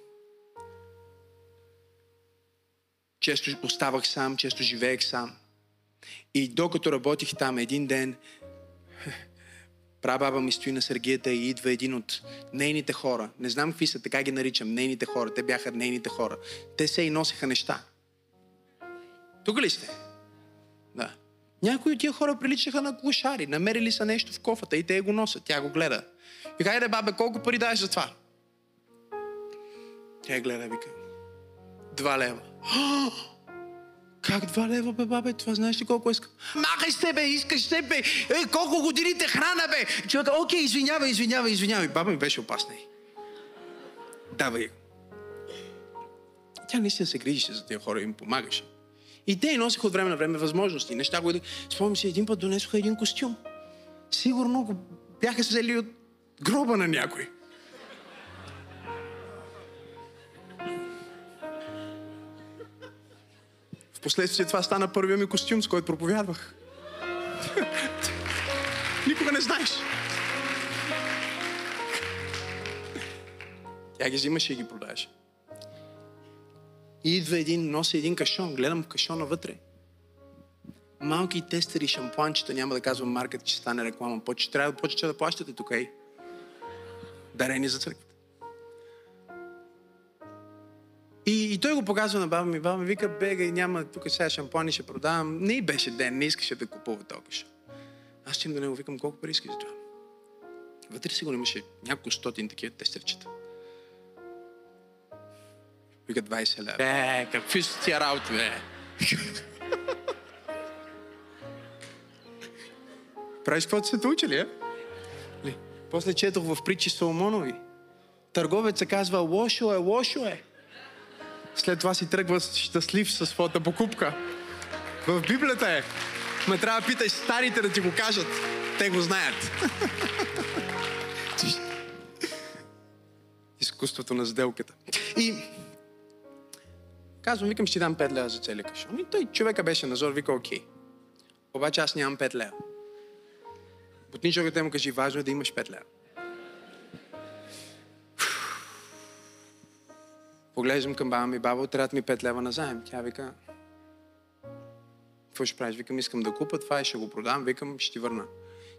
Често оставах сам, често живеех сам. И докато работих там един ден, прабаба ми стои на Сергията и идва един от нейните хора. Не знам какви са, така ги наричам, нейните хора. Те бяха нейните хора. Те се и носеха неща. Тук ли сте? Да. Някои от тия хора приличаха на клошари. Намерили са нещо в кофата и те го носят. Тя го гледа. Вика, айде, бабе, колко пари даваш за това? Тя гледа, вика. Два лева. Как два лева, бе, бабе? Това знаеш ли колко иска? Махай се, бе, искаш се. Е, колко години те храна, бе. Човек, окей, извинявай, извинявай, извинявай. Баба ми беше опасна. Давай. Тя наистина се грижеше за тези хора и им помагаше. И те носиха от време на време възможности. Неща, които... Спомням си, един път донесоха един костюм. Сигурно го бяха взели от гроба на някой. Впоследствие това стана първия ми костюм, с който проповядвах. Никога не знаеш. Тя ги взимаше и ги продаваше. И идва един, носи един кашон, гледам кашона вътре. Малки тестери, шампуанчета, няма да казвам марката, че стане реклама, поче, трябва да почете да плащате тук, ей. Дарени за църквата. И, и той го показва на баба ми. Баба ми вика, бегай, няма, тук сега шампуани ще продавам. Не и беше ден, не искаше да купува този кашон. Аз чим до него викам, колко пари искаш за това? Вътре сигурно имаше няколко стотин такива тестерчета. Вика 20 лева. Е, какви са тия работи, бе? Правиш каквото се учили, а? Ли? После четох в притчи Соломонови. Търговецът казва, лошо е, лошо е. След това си тръгва щастлив със своята покупка. В Библията е. Ме трябва да питаш старите да ти го кажат. Те го знаят. Изкуството на сделката. И казвам, викам, ще дам 5 лева за целия кашон. И той човека беше на зор, вика, окей. Обаче аз нямам 5 лева. Бутни човекът му кажи, важно е да имаш 5 лева. Поглеждам към баба ми, баба, трябва ми 5 лева на заем. Тя вика, какво ще правиш? Викам, искам да купа това и ще го продам. Викам, ще ти върна.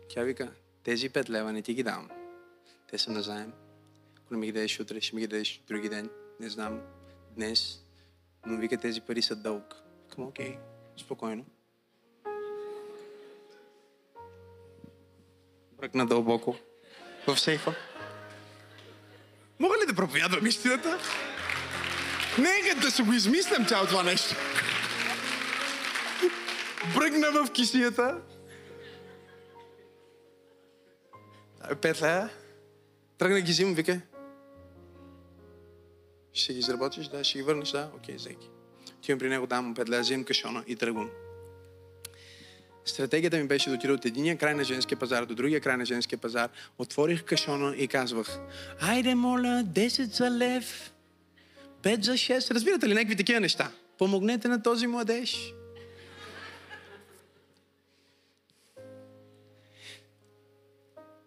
Тя вика, тези 5 лева не ти ги давам. Те са на заем. Ако не ми ги дадеш утре, ще ми ги дадеш други ден. Не знам, днес. Но вика, тези пари са дълг. Викам, окей, спокойно. Бръкна дълбоко в сейфа. Мога ли да проповядвам истината? Нека да се го измислям цяло това нещо. Бръгна в кисията. Пет лея. Тръгна ги взимам, вика. Ще ги изработиш? Да, ще ги върнеш? Да, окей, взеки. Отивам при него, пет лея, взимам кашона и тръгвам. Стратегията ми беше да отида от единия край на женския пазар до другия край на женския пазар. Отворих кашона и казвах, айде моля, 10 за лев, 5 за 6. Разбирате ли някакви такива неща? Помогнете на този младеж.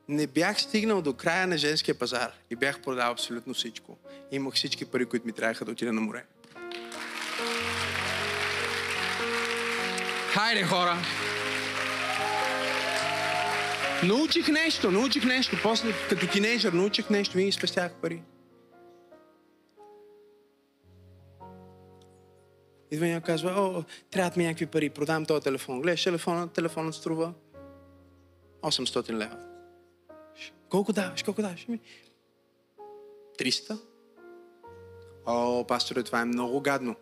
Не бях стигнал до края на женския пазар и бях продал абсолютно всичко. Имах всички пари, които ми трябваха да отида на море. Хайде, хора! Научих нещо, научих нещо. После, като тинейджър, научих нещо и спестях пари. Идва и казва, о, трябват ми някакви пари, продавам този телефон. Гледаш телефона, телефонът струва 800 лева. Колко даваш, колко даваш? 300? О, пасторе, това е много гадно.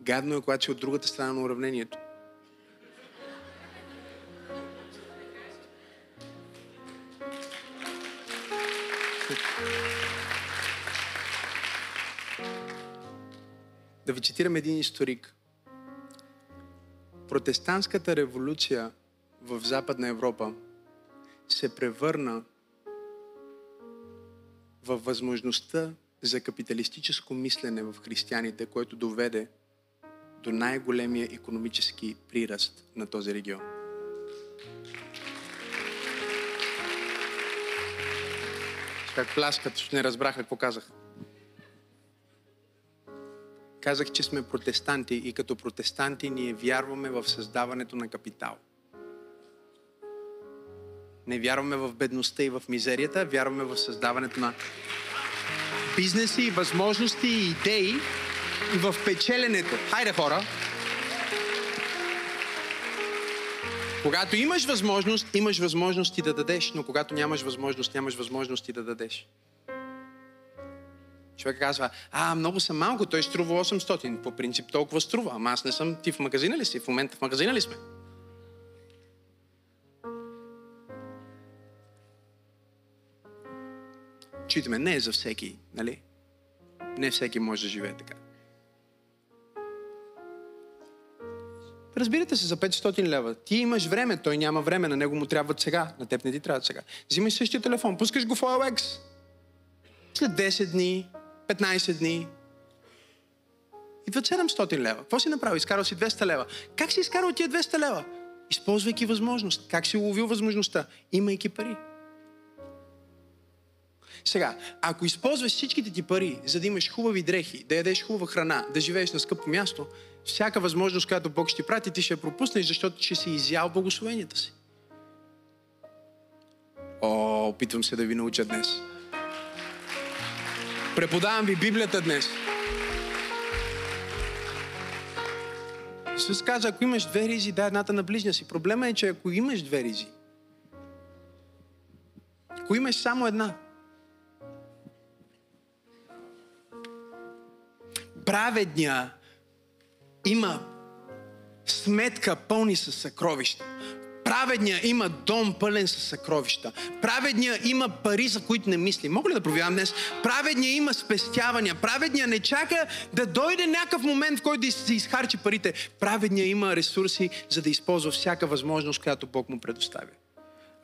Гадно е, когато си от другата страна на уравнението. Да ви цитирам един историк. Протестантската революция в Западна Европа се превърна във възможността за капиталистическо мислене в християните, което доведе до най-големия економически приръст на този регион. Как пляскат, защото не разбраха какво казах. Казах, че сме протестанти и като протестанти ние вярваме в създаването на капитал. Не вярваме в бедността и в мизерията, вярваме в създаването на бизнеси, възможности и идеи и в печеленето. Хайде хора! Когато имаш възможност, имаш възможности да дадеш, но когато нямаш възможност, нямаш възможности да дадеш. Човек казва, а, много съм малко, той струва 800. По принцип толкова струва, ама аз не съм. Ти в магазина ли си? В момента в магазина ли сме? Читаме, не е за всеки, нали? Не всеки може да живее така. Разбирате се, за 500 лева. Ти имаш време, той няма време, на него му трябва сега, на теб не ти трябва сега. Взимаш същия телефон, пускаш го в OLX. След 10 дни, 15 дни, идват 700 лева. Какво си направил? Изкарал си 200 лева. Как си изкарал тия 200 лева? Използвайки възможност. Как си уловил възможността? Имайки пари. Сега, ако използваш всичките ти пари, за да имаш хубави дрехи, да ядеш хубава храна, да живееш на скъпо място, всяка възможност, която Бог ще ти прати, ти ще я пропуснеш, защото ще си изял благословенията си. О, опитвам се да ви науча днес. Преподавам ви Библията днес. Исус каза, ако имаш две ризи, дай едната на ближния си. Проблема е, че ако имаш две ризи, ако имаш само една, праведния има сметка пълни с съкровища. Праведния има дом пълен с съкровища. Праведния има пари, за които не мисли. Мога ли да проявявам днес? Праведния има спестявания. Праведния не чака да дойде някакъв момент, в който да се изхарчи парите. Праведния има ресурси, за да използва всяка възможност, която Бог му предоставя.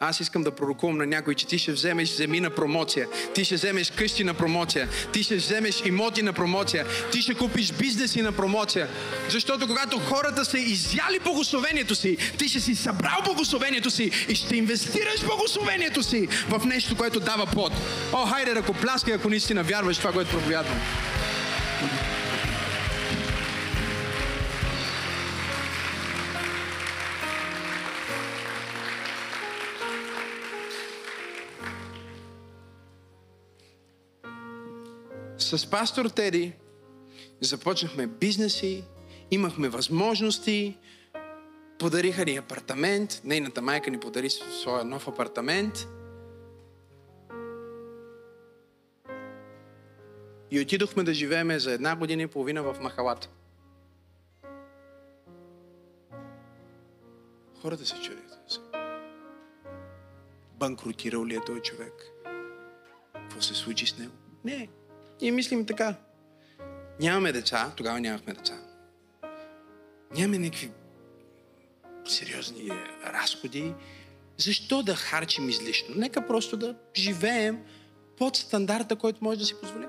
Аз искам да пророкувам на някой, че ти ще вземеш земи на промоция, ти ще вземеш къщи на промоция, ти ще вземеш имоти на промоция, ти ще купиш бизнеси на промоция. Защото когато хората са изяли благословението си, ти ще си събрал благословението си и ще инвестираш благословението си в нещо, което дава плод. О, хайде ръкопляскай, ако наистина вярваш това, което проповядвам. С пастор Теди започнахме бизнеси, имахме възможности, подариха ни апартамент, нейната майка ни подари своя нов апартамент. И отидохме да живееме за една година и половина в Махалата. Хората се чудят. Банкротирал ли е този човек? Какво се случи с него? Не, и мислим така. Нямаме деца, тогава нямахме деца. Нямаме някакви сериозни разходи. Защо да харчим излишно? Нека просто да живеем под стандарта, който може да си позволим.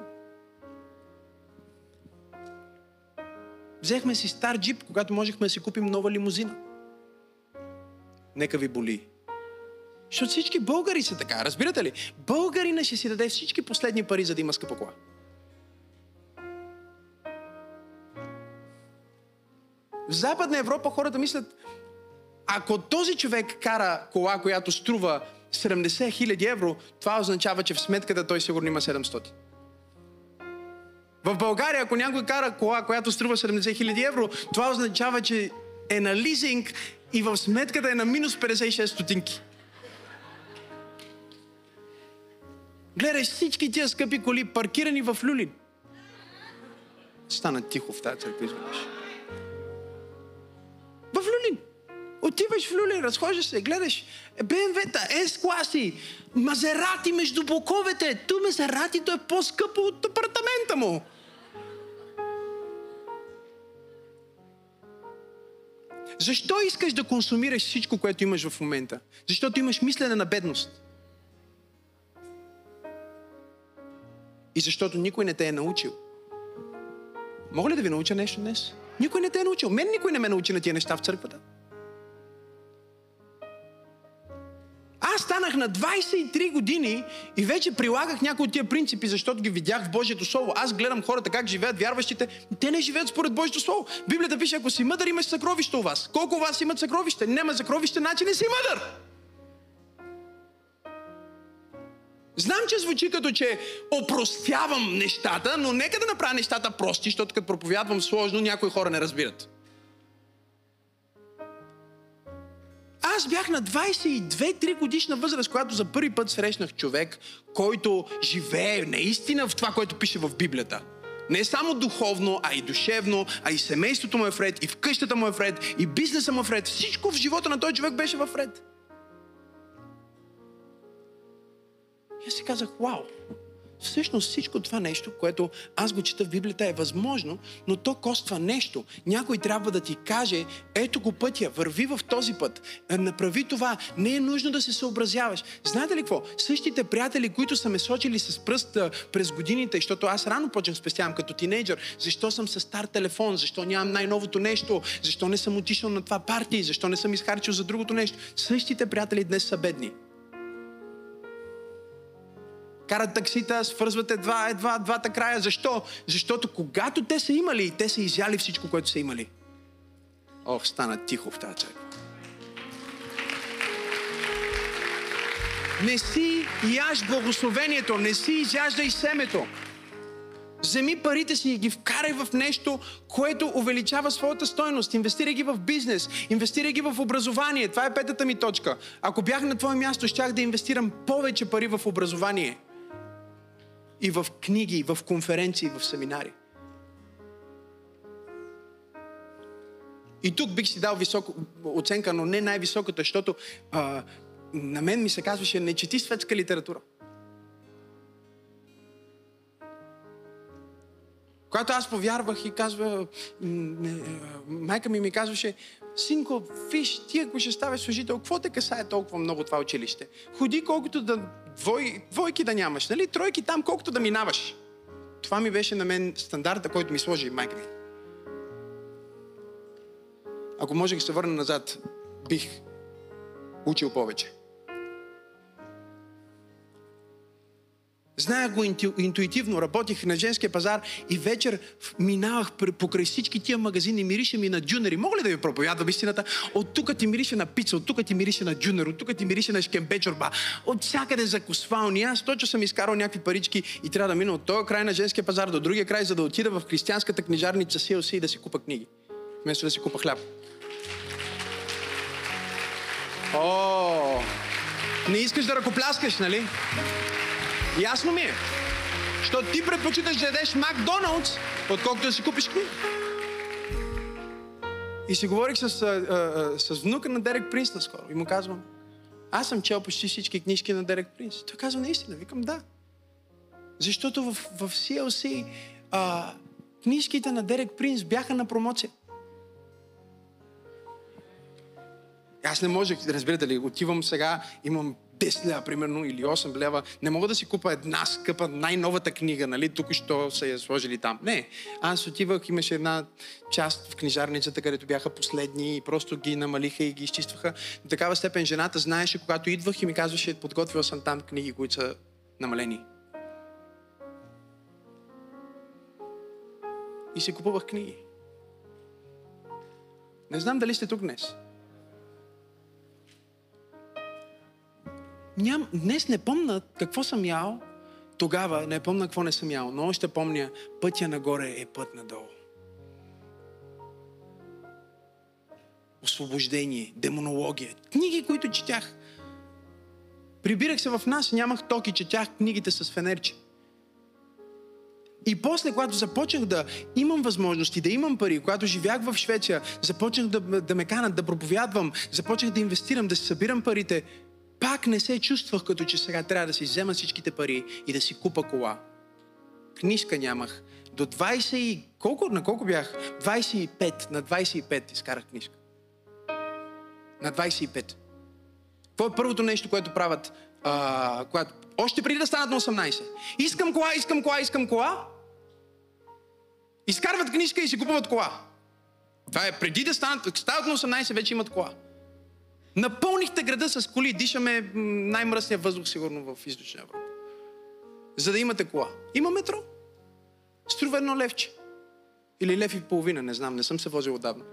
Взехме си стар джип, когато можехме да си купим нова лимузина. Нека ви боли. Защото всички българи са така, разбирате ли? Българина ще си даде всички последни пари, за да има скъпа кола. В Западна Европа хората мислят, ако този човек кара кола, която струва 70 хиляди евро, това означава, че в сметката той сигурно има 700. В България, ако някой кара кола, която струва 70 хиляди евро, това означава, че е на лизинг и в сметката е на минус 56 стотинки. Гледай всички тия скъпи коли, паркирани в Люлин. Стана тихо в тази църква, изведнъж. Отиваш в Люлин, разхождаш се, гледаш БМВ-та, С-класи, Мазерати между боковете. Ту Мазератито е по-скъпо от апартамента му. Защо искаш да консумираш всичко, което имаш в момента? Защото имаш мислене на бедност. И защото никой не те е научил. Мога ли да ви науча нещо днес? Никой не те е научил. Мен никой не ме научи на тия неща в църквата. Аз станах на 23 години и вече прилагах някои от тия принципи, защото ги видях в Божието Слово. Аз гледам хората как живеят, вярващите. Те не живеят според Божието Слово. Библията пише, ако си мъдър, имаш съкровище у вас. Колко у вас имат съкровище? Няма съкровище, значи не си мъдър. Знам, че звучи като, че опростявам нещата, но нека да направя нещата прости, защото като проповядвам сложно, някои хора не разбират. Аз бях на 22-3 годишна възраст, когато за първи път срещнах човек, който живее наистина в това, което пише в Библията. Не само духовно, а и душевно, а и семейството му е вред, и в къщата му е вред, и бизнеса му е вред. Всичко в живота на този човек беше във вред. И аз си казах, вау, всъщност всичко това нещо, което аз го чета в Библията е възможно, но то коства нещо. Някой трябва да ти каже, ето го пътя, върви в този път, е, направи това, не е нужно да се съобразяваш. Знаете ли какво? Същите приятели, които са ме сочили с пръст през годините, защото аз рано почнах спестявам като тинейджър, защо съм с стар телефон, защо нямам най-новото нещо, защо не съм отишъл на това парти, защо не съм изхарчил за другото нещо. Същите приятели днес са бедни карат таксита, свързват едва, едва двата края. Защо? Защото когато те са имали, те са изяли всичко, което са имали. Ох, стана тихо в тази църква. Не си яж благословението, не си изяждай семето. Вземи парите си и ги вкарай в нещо, което увеличава своята стойност. Инвестирай ги в бизнес, инвестирай ги в образование. Това е петата ми точка. Ако бях на твое място, щях да инвестирам повече пари в образование и в книги, и в конференции, и в семинари. И тук бих си дал висока оценка, но не най-високата, защото а, на мен ми се казваше, не чети светска литература. Когато аз повярвах и казва, майка ми ми казваше, синко, виж, ти ако ще ставаш служител, какво те касае толкова много това училище? Ходи колкото да двой, двойки да нямаш, нали? Тройки там, колкото да минаваш. Това ми беше на мен стандарта, който ми сложи майка ми. Ако можех да се върна назад, бих учил повече. Зная го инту, интуитивно, работих на женския пазар и вечер минавах покрай всички тия магазини, мирише ми на джунери. Мога ли да ви проповядвам истината? От тук ти мирише на пица, от тук ти мирише на джунер, от тук ти мирише на шкемпечорба, от всякъде закосвални. Аз точно съм изкарал някакви парички и трябва да мина от този край на женския пазар до другия край, за да отида в християнската книжарница CLC и да си купа книги. Вместо да си купа хляб. О, не искаш да ръкопляскаш, нали? Ясно ми е. Защото ти предпочиташ да ядеш Макдоналдс, отколкото да си купиш книга. И си говорих с, а, а, с внука на Дерек Принс наскоро и му казвам, аз съм чел почти всички книжки на Дерек Принс. Той казва наистина. Викам да. Защото в, в CLC а, книжките на Дерек Принс бяха на промоция. Аз не можех, разбирате ли, отивам сега, имам 10 лева, примерно, или 8 лева. Не мога да си купа една скъпа, най-новата книга, нали, тук що са я сложили там. Не, аз отивах, имаше една част в книжарницата, където бяха последни и просто ги намалиха и ги изчистваха. До такава степен жената знаеше, когато идвах и ми казваше, подготвила съм там книги, които са намалени. И си купувах книги. Не знам дали сте тук днес. Ням, днес не помна какво съм ял, тогава не помна какво не съм ял, но още помня, пътя нагоре е път надолу. Освобождение, демонология, книги, които четях. Прибирах се в нас, нямах токи, четях книгите с фенерче. И после, когато започнах да имам възможности, да имам пари, когато живях в Швеция, започнах да, да ме канат, да проповядвам, започнах да инвестирам, да си събирам парите, пак не се чувствах като че сега трябва да си взема всичките пари и да си купа кола. Книжка нямах. До 20 и... Колко, на колко бях? 25. На 25 изкарах книжка. На 25. Това е първото нещо, което правят, а, което, още преди да станат на 18. Искам кола, искам кола, искам кола. Изкарват книжка и си купуват кола. Това е преди да станат, стават на 18, вече имат кола. Напълнихте града с коли. Дишаме най-мръсния въздух, сигурно, в източна Европа. За да имате кола. Има метро. Струва едно левче. Или лев и половина, не знам, не съм се возил отдавна.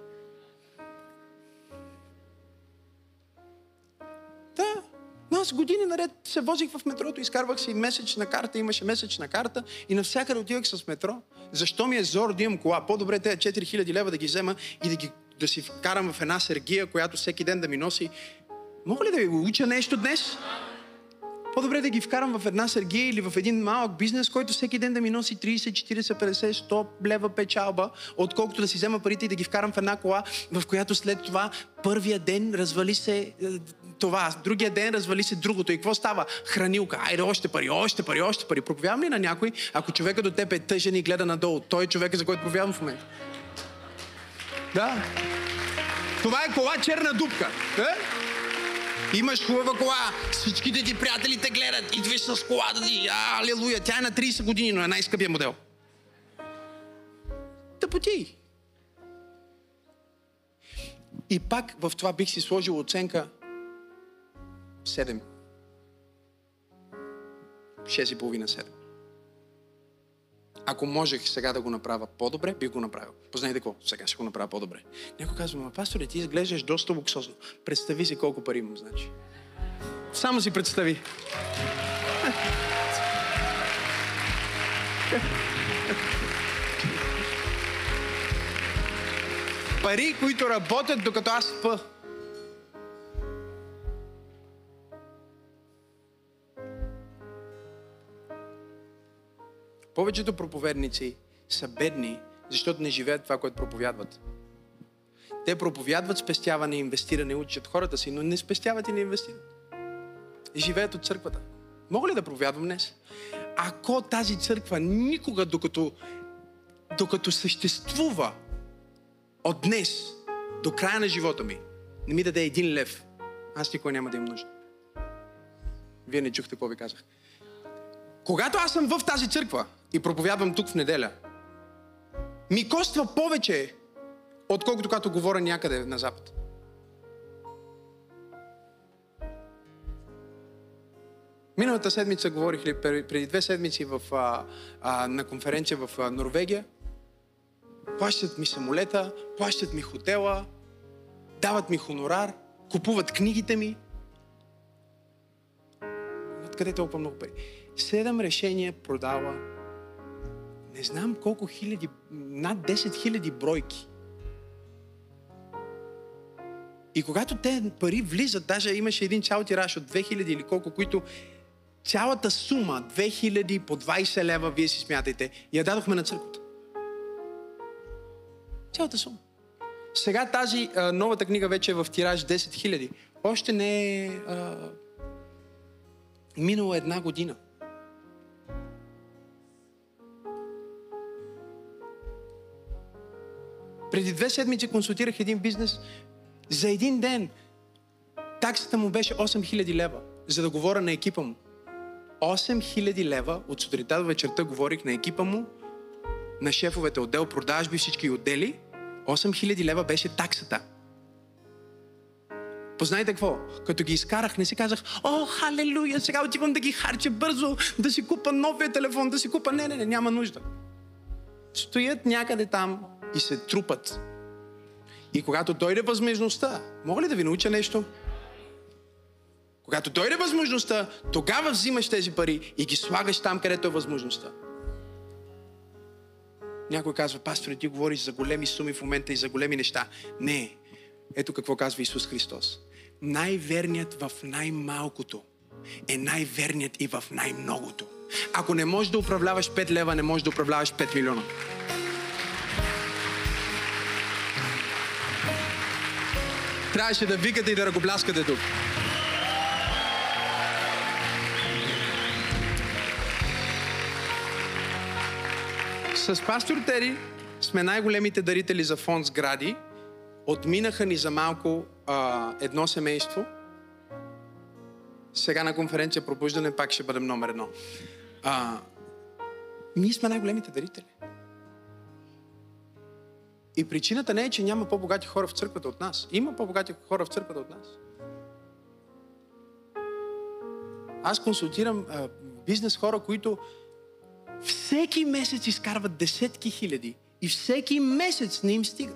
Да, но аз години наред се возих в метрото, изкарвах си месечна карта, имаше месечна карта и навсякъде отивах с метро. Защо ми е зор да имам кола? По-добре тези 4000 лева да ги взема и да ги да си вкарам в една сергия, която всеки ден да ми носи. Мога ли да ви уча нещо днес? По-добре да ги вкарам в една сергия или в един малък бизнес, който всеки ден да ми носи 30, 40, 50, 100 лева печалба, отколкото да си взема парите и да ги вкарам в една кола, в която след това първия ден развали се е, това, другия ден развали се другото. И какво става? Хранилка. Айде, още пари, още пари, още пари. Проповядвам ли на някой, ако човека до теб е тъжен и гледа надолу? Той е човека, за който проповядвам в момента. Да. Това е кола черна дупка. Е? Имаш хубава кола, всичките ти приятели те гледат, идваш с колата ти, алелуя, тя е на 30 години, но е най-скъпия модел. Тъпоти. И пак в това бих си сложил оценка 7. 6,5-7. Ако можех сега да го направя по-добре, бих го направил. Познайте какво? Сега ще го направя по-добре. Някой казва, ма пасторе, ти изглеждаш доста луксозно. Представи си колко пари имам, значи. Само си представи. Пари, които работят докато аз спа. Повечето проповедници са бедни, защото не живеят това, което проповядват. Те проповядват спестяване и инвестиране, учат хората си, но не спестяват и не инвестират. И живеят от църквата. Мога ли да проповядвам днес? Ако тази църква никога, докато, докато съществува от днес до края на живота ми, не ми даде един лев, аз никога няма да им нужда. Вие не чухте какво ви казах. Когато аз съм в тази църква и проповядвам тук в неделя, ми коства повече, отколкото когато говоря някъде на запад. Миналата седмица говорих ли, преди две седмици в, а, а, на конференция в а, Норвегия. Плащат ми самолета, плащат ми хотела, дават ми хонорар, купуват книгите ми. Откъде толкова много пари? Седем решения продава не знам колко хиляди, над 10 хиляди бройки. И когато те пари влизат, даже имаше един цял тираж от 2000 или колко, които цялата сума, 2000 по 20 лева, вие си смятайте, я дадохме на църквата. Цялата сума. Сега тази а, новата книга вече е в тираж 10 000. Още не е а, минала една година. Преди две седмици консултирах един бизнес. За един ден таксата му беше 8000 лева, за да говоря на екипа му. 8000 лева от сутринта до вечерта говорих на екипа му, на шефовете отдел продажби, всички отдели. 8000 лева беше таксата. Познайте какво? Като ги изкарах, не си казах, о, халелуя, сега отивам да ги харча бързо, да си купа новия телефон, да си купа... Не, не, не, няма нужда. Стоят някъде там и се трупат. И когато дойде възможността, мога ли да ви науча нещо? Когато дойде възможността, тогава взимаш тези пари и ги слагаш там, където е възможността. Някой казва, пастор, ти говориш за големи суми в момента и за големи неща. Не. Ето какво казва Исус Христос. Най-верният в най-малкото е най-верният и в най-многото. Ако не можеш да управляваш 5 лева, не можеш да управляваш 5 милиона. Трябваше да викате и да ръкопляскате тук. С пастор Тери сме най-големите дарители за фонд сгради. Отминаха ни за малко а, едно семейство. Сега на конференция Пробуждане пак ще бъдем номер едно. А, ние сме най-големите дарители. И причината не е, че няма по-богати хора в църквата от нас. Има по-богати хора в църквата от нас. Аз консултирам а, бизнес хора, които всеки месец изкарват десетки хиляди и всеки месец не им стига.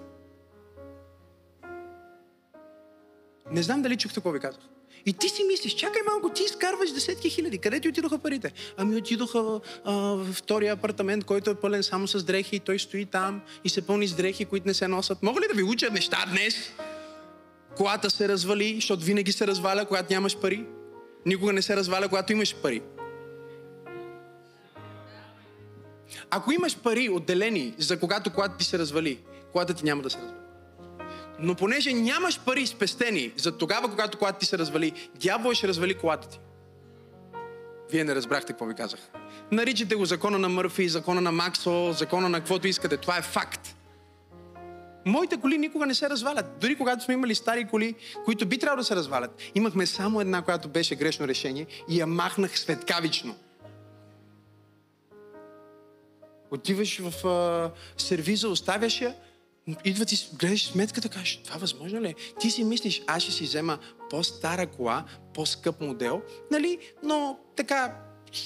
Не знам дали чухте какво ви казах. И ти си мислиш, чакай малко, ти изкарваш десетки хиляди. Къде ти отидоха парите? Ами отидоха а, в втория апартамент, който е пълен само с дрехи и той стои там и се пълни с дрехи, които не се носят. Мога ли да ви уча неща днес? Колата се развали, защото винаги се разваля, когато нямаш пари. Никога не се разваля, когато имаш пари. Ако имаш пари отделени за когато колата ти се развали, колата ти няма да се развали. Но понеже нямаш пари спестени за тогава, когато колата ти се развали, дявол ще развали колата ти. Вие не разбрахте какво ви казах. Наричате го закона на Мърфи, закона на Максо, закона на каквото искате. Това е факт. Моите коли никога не се развалят. Дори когато сме имали стари коли, които би трябвало да се развалят, имахме само една, която беше грешно решение и я махнах светкавично. Отиваш в а, сервиза, оставяш я, идва ти, гледаш сметката, кажеш, това възможно ли е? Ти си мислиш, аз ще си взема по-стара кола, по-скъп модел, нали? Но така,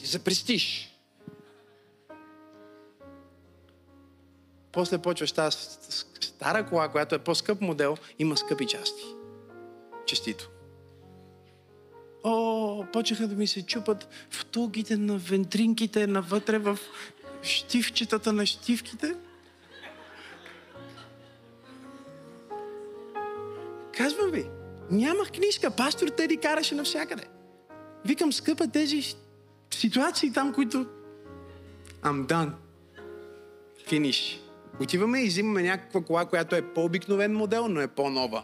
за престиж. После почваш тази стара кола, която е по-скъп модел, има скъпи части. Честито. О, почнаха да ми се чупат втулките на вентринките навътре в щивчетата на щивките. Казвам ви, нямах книжка. Пастор Теди караше навсякъде. Викам, скъпа тези ситуации там, които... I'm done. Finish. Отиваме и взимаме някаква кола, която е по-обикновен модел, но е по-нова.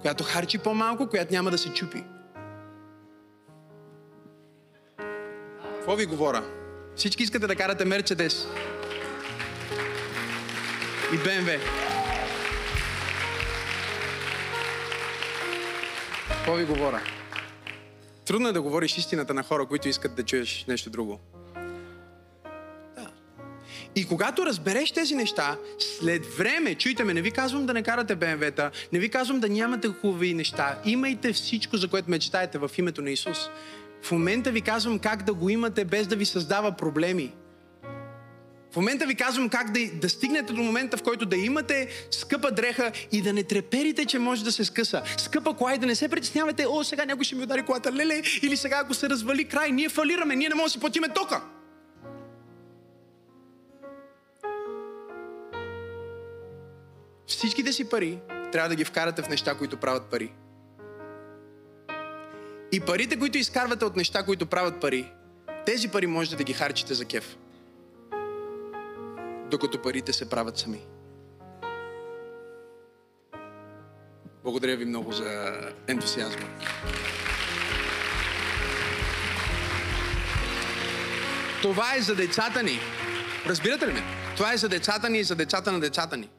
Която харчи по-малко, която няма да се чупи. Какво ви говоря? Всички искате да карате Мерцедес. И БМВ. Какво ви говоря? Трудно е да говориш истината на хора, които искат да чуеш нещо друго. Да. И когато разбереш тези неща, след време, чуйте ме, не ви казвам да не карате БМВ-та, не ви казвам да нямате хубави неща. Имайте всичко, за което мечтаете в името на Исус. В момента ви казвам как да го имате без да ви създава проблеми. В момента ви казвам как да, да стигнете до момента, в който да имате скъпа дреха и да не треперите, че може да се скъса. Скъпа кола и да не се притеснявате, о, сега някой ще ми удари колата, леле, или сега ако се развали край, ние фалираме, ние не можем да си платиме тока. Всичките си пари трябва да ги вкарате в неща, които правят пари. И парите, които изкарвате от неща, които правят пари, тези пари можете да ги харчите за кеф докато парите се правят сами. Благодаря ви много за ентусиазма. Това е за децата ни. Разбирате ли ме? Това е за децата ни и за децата на децата ни.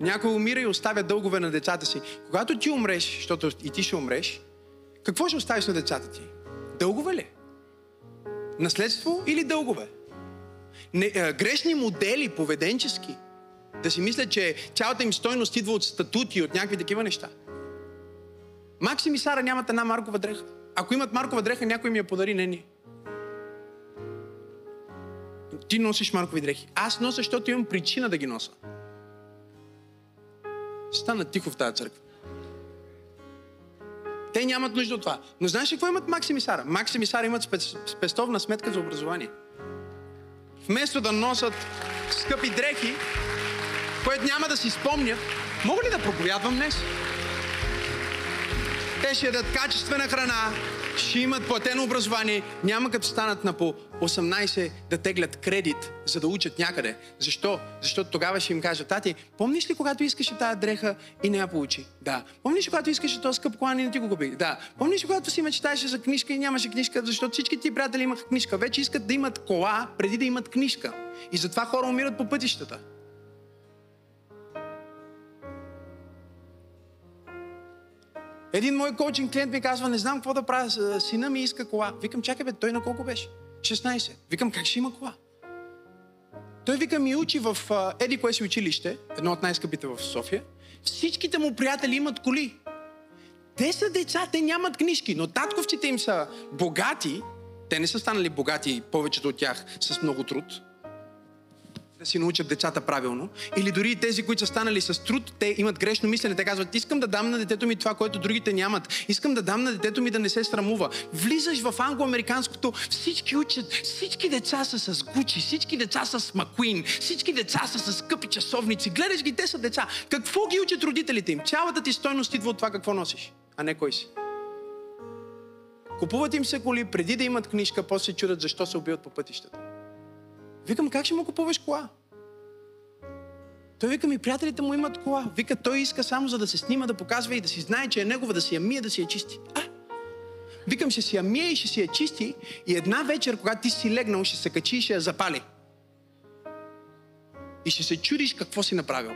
Някой умира и оставя дългове на децата си. Когато ти умреш, защото и ти ще умреш, какво ще оставиш на децата ти? Дългове ли? Наследство или дългове? Не, а, грешни модели поведенчески. Да си мислят, че цялата им стойност идва от статути, от някакви такива неща. Максим и Сара нямат една маркова дреха. Ако имат маркова дреха, някой ми я подари, не ни. Ти носиш маркови дрехи. Аз нося, защото имам причина да ги нося. Стана тихо в тази църква. Те нямат нужда от това. Но знаеш ли какво имат Максим и Сара? Максим и Сара имат спестовна сметка за образование вместо да носят скъпи дрехи, което няма да си спомнят, мога ли да проповядвам днес? Те ще ядат качествена храна, ще имат платено образование, няма като станат на по 18 да теглят кредит, за да учат някъде. Защо? Защото тогава ще им кажа, тати, помниш ли когато искаше тази дреха и не я получи? Да. Помниш ли когато искаше този скъп колан и не ти го купи? Да. Помниш ли когато си мечтаеше за книжка и нямаше книжка, защото всички ти приятели имаха книжка. Вече искат да имат кола, преди да имат книжка. И затова хора умират по пътищата. Един мой коучинг клиент ми казва, не знам какво да правя, сина ми иска кола. Викам, чакай бе, той на колко беше? 16. Викам, как ще има кола? Той вика ми учи в Еди кое си училище, едно от най-скъпите в София. Всичките му приятели имат коли. Те са деца, те нямат книжки, но татковците им са богати. Те не са станали богати, повечето от тях, с много труд да си научат децата правилно. Или дори тези, които са станали с труд, те имат грешно мислене. Те казват, искам да дам на детето ми това, което другите нямат. Искам да дам на детето ми да не се срамува. Влизаш в англо-американското, всички учат, всички деца са с Гучи, всички деца са с Макуин, всички деца са с скъпи часовници. Гледаш ги, те са деца. Какво ги учат родителите им? Цялата ти стойност идва от това какво носиш, а не кой си. Купуват им се коли, преди да имат книжка, после чудят защо се убиват по пътищата. Викам, как ще му купуваш кола? Той вика ми, приятелите му имат кола. Вика, той иска само за да се снима, да показва и да си знае, че е негова, да си я мие, да си я чисти. А? Викам, ще си я мие и ще си я чисти и една вечер, когато ти си легнал, ще се качи и ще я запали. И ще се чудиш какво си направил.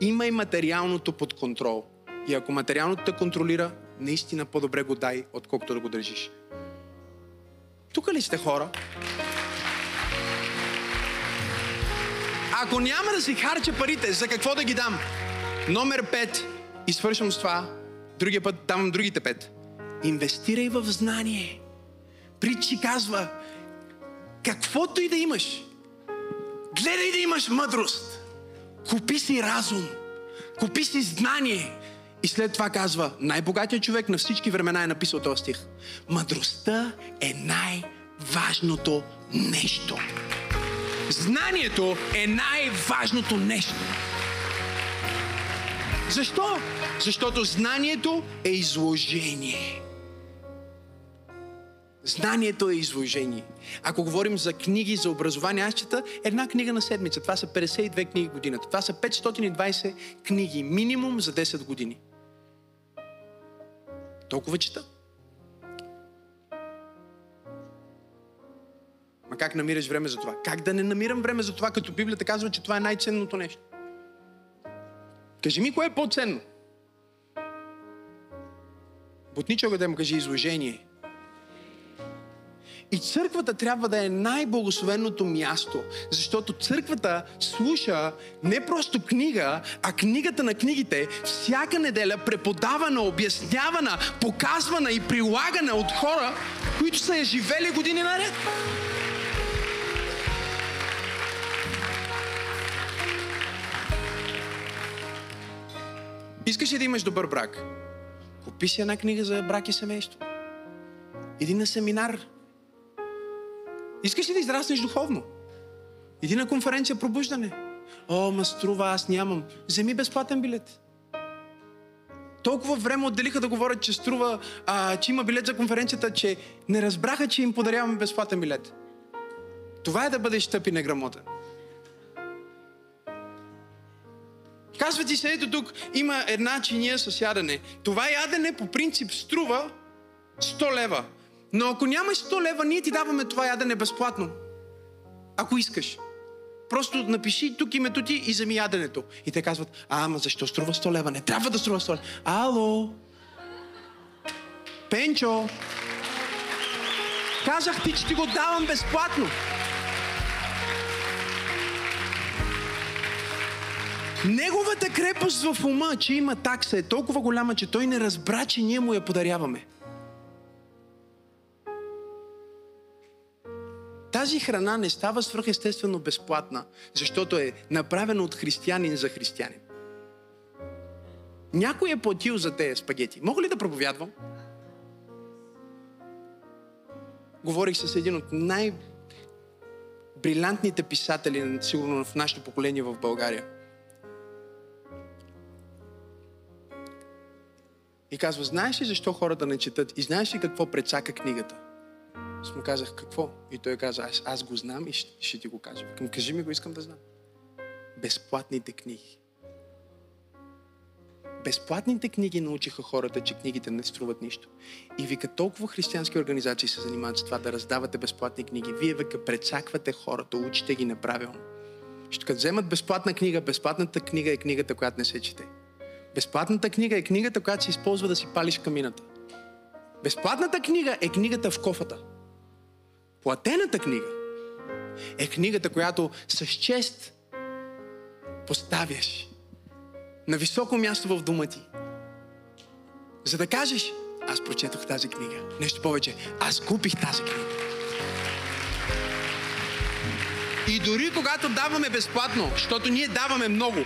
Има и материалното под контрол. И ако материалното те контролира, наистина по-добре го дай, отколкото да го държиш. Тук ли сте хора? Ако няма да си харча парите, за какво да ги дам? Номер 5. И свършвам с това. Другия път давам другите пет. Инвестирай в знание. Притчи казва, каквото и да имаш, гледай да имаш мъдрост. Купи си разум. Купи си знание. И след това казва, най-богатият човек на всички времена е написал този стих. Мъдростта е най-важното нещо. Знанието е най-важното нещо. Защо? Защото знанието е изложение. Знанието е изложение. Ако говорим за книги за образование, аз чета една книга на седмица. Това са 52 книги годината. Това са 520 книги. Минимум за 10 години. Толкова чета. Ма как намираш време за това? Как да не намирам време за това, като Библията казва, че това е най-ценното нещо? Кажи ми, кое е по-ценно? Бутничога да му кажи изложение. И църквата трябва да е най-благословеното място, защото църквата слуша не просто книга, а книгата на книгите всяка неделя преподавана, обяснявана, показвана и прилагана от хора, които са я живели години наред. Искаш ли да имаш добър брак? Купи си една книга за брак и семейство. Иди на семинар. Искаш ли да израснеш духовно? Иди на конференция пробуждане. О, ма струва, аз нямам. Вземи безплатен билет. Толкова време отделиха да говорят, че струва, а, че има билет за конференцията, че не разбраха, че им подаряваме безплатен билет. Това е да бъдеш тъп и неграмотен. Казва ти се, ето тук има една чиния с ядене. Това ядене по принцип струва 100 лева. Но ако нямаш 100 лева, ние ти даваме това ядене безплатно. Ако искаш. Просто напиши тук името ти и вземи яденето. И те казват, а, ама защо струва 100 лева? Не трябва да струва 100 лева. Ало? Пенчо? Казах ти, че ти го давам безплатно. Неговата крепост в ума, че има такса, е толкова голяма, че той не разбра, че ние му я подаряваме. Тази храна не става свръхестествено безплатна, защото е направена от християнин за християнин. Някой е платил за тези спагети. Мога ли да проповядвам? Говорих с един от най- брилянтните писатели, сигурно в нашето поколение в България. И казва, знаеш ли защо хората не четат? И знаеш ли какво прецака книгата? Аз му казах, какво? И той каза, аз, аз го знам и ще, ще ти го кажа. Викам, кажи ми го, искам да знам. Безплатните книги. Безплатните книги научиха хората, че книгите не струват нищо. И вика, толкова християнски организации се занимават с това да раздавате безплатни книги. Вие вика, прецаквате хората, учите ги неправилно. Ще като вземат безплатна книга, безплатната книга е книгата, която не се чете. Безплатната книга е книгата, която се използва да си палиш камината. Безплатната книга е книгата в кофата. Платената книга е книгата, която с чест поставяш на високо място в дома ти. За да кажеш, аз прочетох тази книга. Нещо повече, аз купих тази книга. И дори когато даваме безплатно, защото ние даваме много,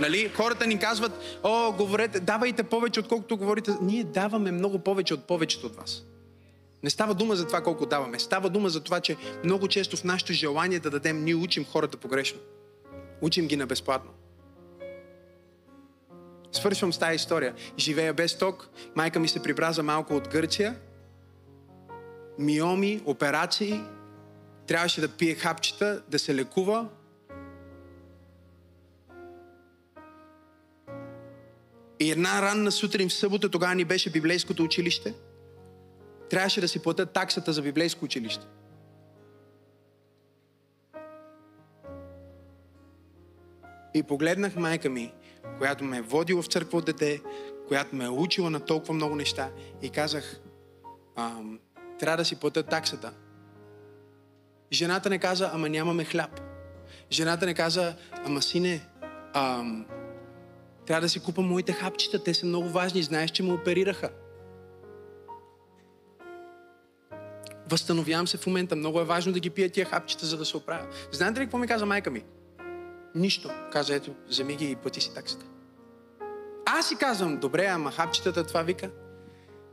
нали? хората ни казват, о, говорете, давайте повече, отколкото говорите. Ние даваме много повече от повечето от вас. Не става дума за това колко даваме. Става дума за това, че много често в нашето желание да дадем, ние учим хората погрешно. Учим ги на безплатно. Свършвам с тази история. Живея без ток. Майка ми се прибраза малко от Гърция. Миоми, операции. Трябваше да пие хапчета, да се лекува. И една ранна сутрин в събота, тогава ни беше библейското училище – трябваше да си платят таксата за библейско училище. И погледнах майка ми, която ме е водила в църква от дете, която ме е учила на толкова много неща и казах, трябва да си платят таксата. Жената не каза, ама нямаме хляб. Жената не каза, ама сине, ам, трябва да си купа моите хапчета, те са много важни, знаеш, че ме оперираха. Възстановявам се в момента. Много е важно да ги пия тия хапчета, за да се оправя. Знаете ли какво ми каза майка ми? Нищо. Каза, ето, вземи ги и плати си таксата. Аз си казвам, добре, ама хапчетата това вика.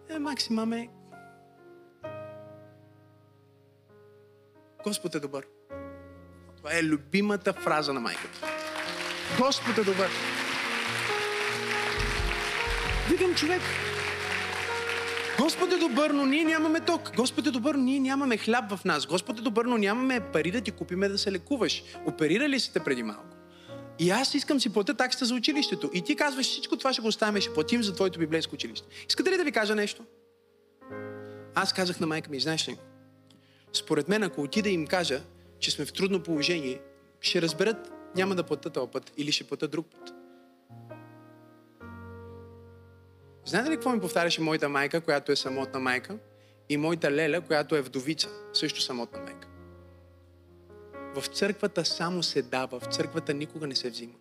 Е, Макси, маме, Господ е добър. Това е любимата фраза на майката. Господ е добър. Викам човек, Господ е добър, но ние нямаме ток. Господ е добър, но ние нямаме хляб в нас. Господ е добър, но нямаме пари да ти купиме да се лекуваш. Оперирали сте преди малко. И аз искам си платя таксата за училището. И ти казваш, всичко това ще го оставим, ще платим за твоето библейско училище. Искате ли да ви кажа нещо? Аз казах на майка ми, знаеш ли, според мен, ако отида и им кажа, че сме в трудно положение, ще разберат, няма да платят този път или ще платят друг път. Знаете ли какво ми повтаряше моята майка, която е самотна майка? И моята леля, която е вдовица, също самотна майка. В църквата само се дава, в църквата никога не се взима.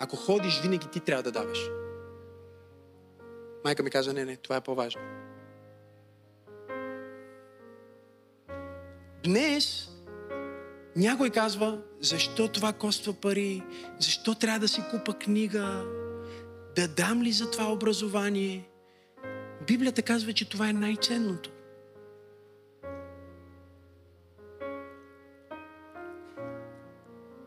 Ако ходиш, винаги ти трябва да даваш. Майка ми каза, не, не, това е по-важно. Днес някой казва, защо това коства пари? Защо трябва да си купа книга? Да дам ли за това образование? Библията казва, че това е най-ценното.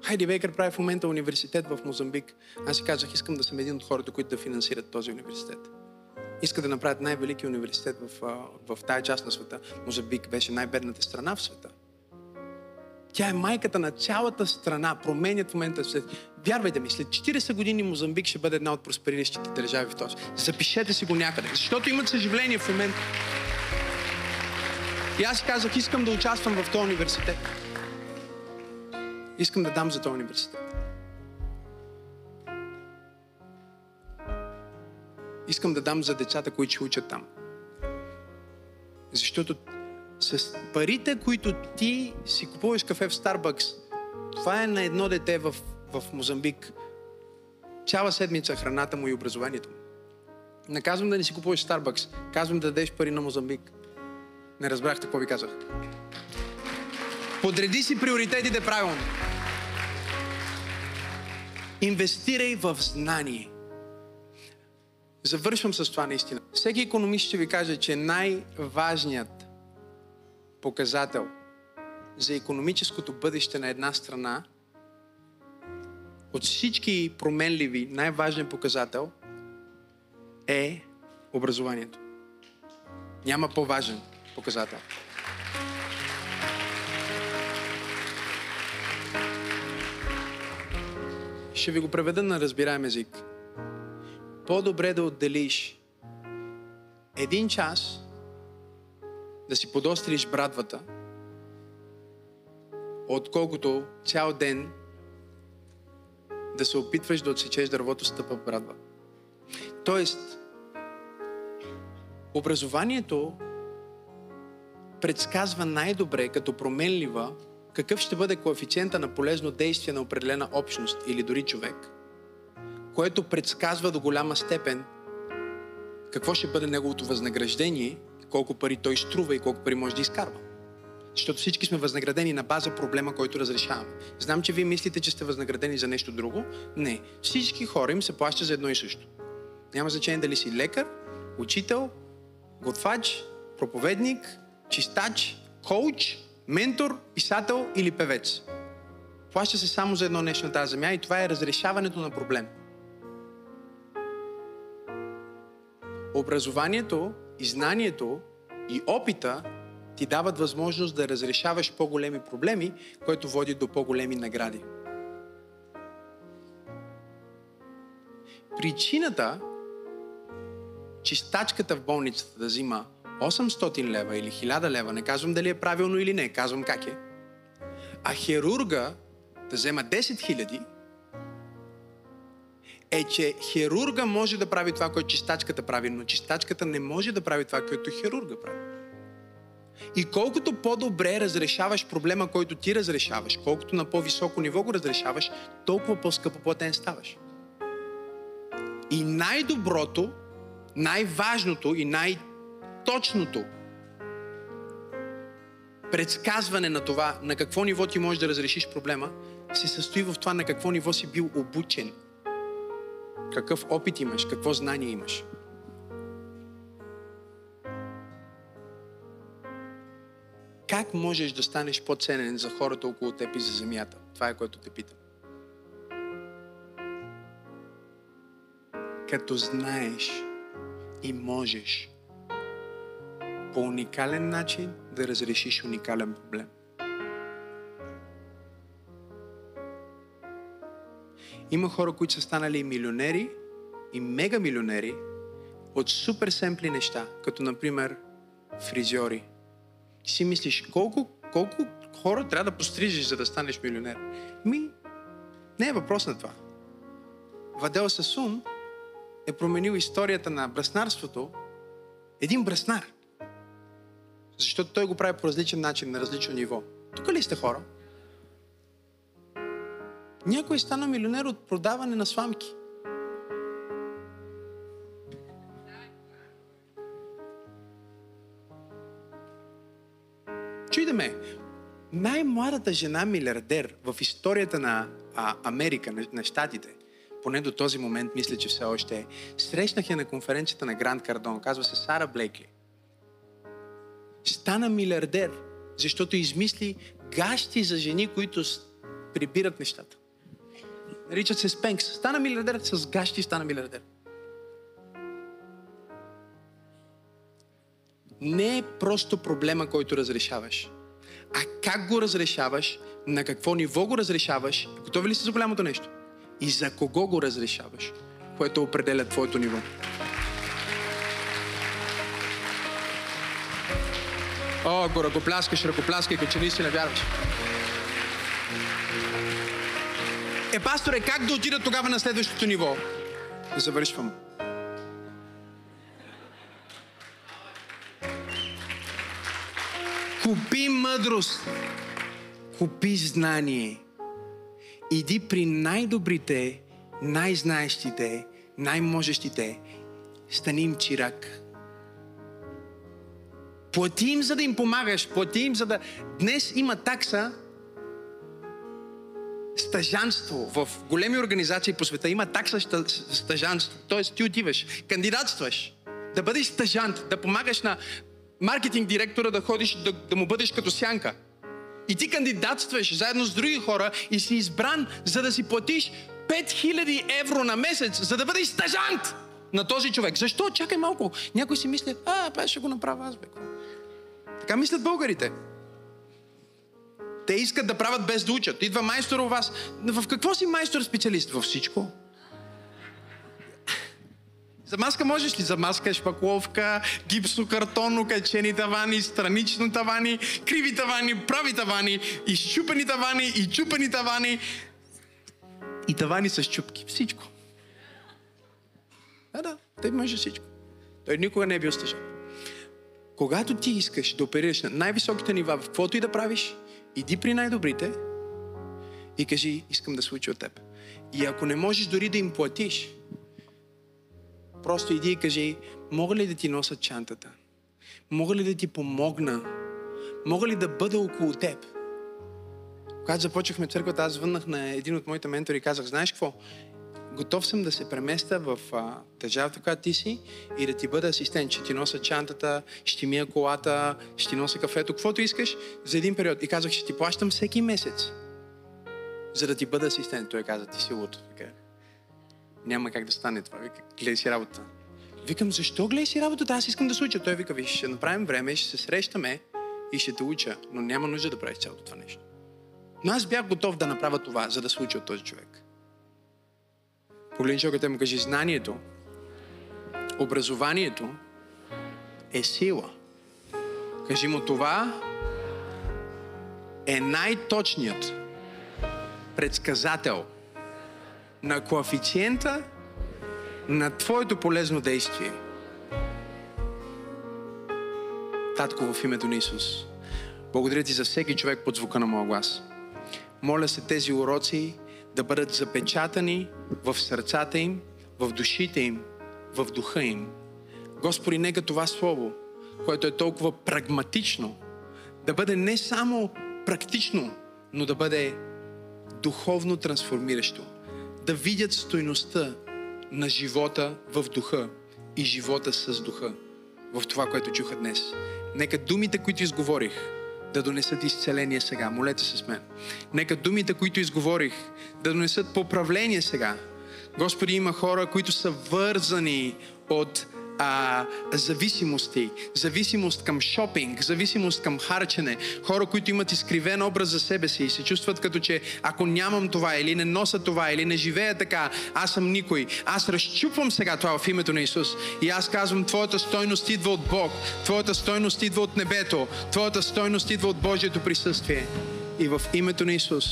Хайди Вейкър прави в момента университет в Мозамбик. Аз си казах, искам да съм един от хората, които да финансират този университет. Иска да направят най-велики университет в, в, в тая част на света. Мозамбик беше най-бедната страна в света. Тя е майката на цялата страна. Променят в момента свет. Вярвайте ми, след 40 години Мозамбик ще бъде една от проспериращите държави в този. Запишете си го някъде, защото имат съживление в момента. И аз казах, искам да участвам в този университет. Искам да дам за този университет. Искам да дам за децата, които ще учат там. Защото с парите, които ти си купуваш кафе в Старбъкс, това е на едно дете в, в Мозамбик. Цяла седмица храната му и образованието му. Не казвам да не си купуваш Старбъкс, казвам да дадеш пари на Мозамбик. Не разбрахте какво ви казах. Подреди си приоритетите правилно. Инвестирай в знание. Завършвам с това наистина. Всеки економист ще ви каже, че най-важният показател за економическото бъдеще на една страна от всички променливи, най-важният показател е образованието. Няма по-важен показател. Ще ви го преведа на разбираем език. По-добре да отделиш един час да си подостриш брадвата, отколкото цял ден да се опитваш да отсечеш дървото с тъпа брадва. Тоест, образованието предсказва най-добре като променлива какъв ще бъде коефициента на полезно действие на определена общност или дори човек, което предсказва до голяма степен какво ще бъде неговото възнаграждение, колко пари той струва и колко пари може да изкарва. Защото всички сме възнаградени на база проблема, който разрешаваме. Знам, че вие мислите, че сте възнаградени за нещо друго. Не. Всички хора им се плаща за едно и също. Няма значение дали си лекар, учител, готвач, проповедник, чистач, коуч, ментор, писател или певец. Плаща се само за едно нещо на тази земя и това е разрешаването на проблем. Образованието и знанието и опита ти дават възможност да разрешаваш по-големи проблеми, което води до по-големи награди. Причината чистачката в болницата да взима 800 лева или 1000 лева, не казвам дали е правилно или не, казвам как е, а хирурга да взема 10 000, е, че хирурга може да прави това, което чистачката прави, но чистачката не може да прави това, което хирурга прави. И колкото по-добре разрешаваш проблема, който ти разрешаваш, колкото на по-високо ниво го разрешаваш, толкова по-скъпо платен ставаш. И най-доброто, най-важното и най-точното предсказване на това, на какво ниво ти можеш да разрешиш проблема, се състои в това на какво ниво си бил обучен – какъв опит имаш? Какво знание имаш? Как можеш да станеш по-ценен за хората около теб и за земята? Това е което те питам. Като знаеш и можеш по уникален начин да разрешиш уникален проблем. Има хора, които са станали милионери и мегамилионери от супер семпли неща, като например фризьори. Ти си мислиш, колко, колко хора трябва да пострижиш, за да станеш милионер? Ми, не е въпрос на това. Вадел Сасун е променил историята на браснарството един браснар. Защото той го прави по различен начин, на различно ниво. Тук ли сте хора? Някой е станал милионер от продаване на сламки. Чуйте ме, най-младата жена милиардер в историята на а, Америка, на, на Штатите, поне до този момент мисля, че все още е. Срещнах я на конференцията на Гранд Кардон, казва се Сара Блейкли. Стана милиардер, защото измисли гащи за жени, които прибират нещата. Наричат се Спенкс. Стана милиардер с гащи, стана милиардер. Не е просто проблема, който разрешаваш. А как го разрешаваш, на какво ниво го разрешаваш, готови ли си за голямото нещо? И за кого го разрешаваш, което определя твоето ниво. О, ако ръкопляскаш, ръкопляскай, като че наистина вярваш. Е, пасторе, как да отида тогава на следващото ниво? Завършвам. Купи мъдрост. Купи знание. Иди при най-добрите, най-знаещите, най-можещите. Стани им чирак. Плати им, за да им помагаш. Плати им, за да... Днес има такса стъжанство в големи организации по света. Има такса стъжанство. Тоест ти отиваш, кандидатстваш да бъдеш стъжант, да помагаш на маркетинг директора да ходиш, да, да му бъдеш като сянка. И ти кандидатстваш заедно с други хора и си избран, за да си платиш 5000 евро на месец, за да бъдеш стажант на този човек. Защо? Чакай малко. Някой си мисли, а, па ще го направя аз, бе. Така мислят българите. Те искат да правят без да учат. Идва майстор у вас. В какво си майстор специалист? Във всичко. За маска можеш ли? За маска, шпакловка, гипсокартонно, качени тавани, странично тавани, криви тавани, прави тавани, изчупени тавани, и чупени тавани. И тавани с чупки. Всичко. Да, да, той може всичко. Той никога не е бил стъжен. Когато ти искаш да оперираш на най-високите нива, в каквото и да правиш, иди при най-добрите и кажи, искам да случи от теб. И ако не можеш дори да им платиш, Просто иди и кажи, мога ли да ти носа чантата? Мога ли да ти помогна? Мога ли да бъда около теб? Когато започнахме църквата, аз звъннах на един от моите ментори и казах, знаеш какво? Готов съм да се преместа в а, държавата, която ти си и да ти бъда асистент. Ще ти носа чантата, ще ти мия колата, ще ти носа кафето, каквото искаш за един период. И казах, ще ти плащам всеки месец, за да ти бъда асистент. Той каза, ти си луд. Няма как да стане това. Вика, гледай си работа. Викам, защо гледай си работата? Аз искам да се уча. Той вика, виж, ще направим време, ще се срещаме и ще те уча, но няма нужда да правиш цялото това нещо. Но аз бях готов да направя това, за да се уча от този човек. Погледни човекът му кажи, знанието, образованието е сила. Кажи му, това е най-точният предсказател – на коефициента на Твоето полезно действие. Татко, в името на Исус, благодаря Ти за всеки човек под звука на моя глас. Моля се тези уроци да бъдат запечатани в сърцата им, в душите им, в духа им. Господи, нека това Слово, което е толкова прагматично, да бъде не само практично, но да бъде духовно трансформиращо да видят стойността на живота в духа и живота с духа в това, което чуха днес. Нека думите, които изговорих, да донесат изцеление сега. Молете се с мен. Нека думите, които изговорих, да донесат поправление сега. Господи, има хора, които са вързани от а, зависимости, зависимост към шопинг, зависимост към харчене, хора, които имат изкривен образ за себе си и се чувстват като че ако нямам това или не нося това или не живея така, аз съм никой. Аз разчупвам сега това в името на Исус и аз казвам, твоята стойност идва от Бог, твоята стойност идва от небето, твоята стойност идва от Божието присъствие. И в името на Исус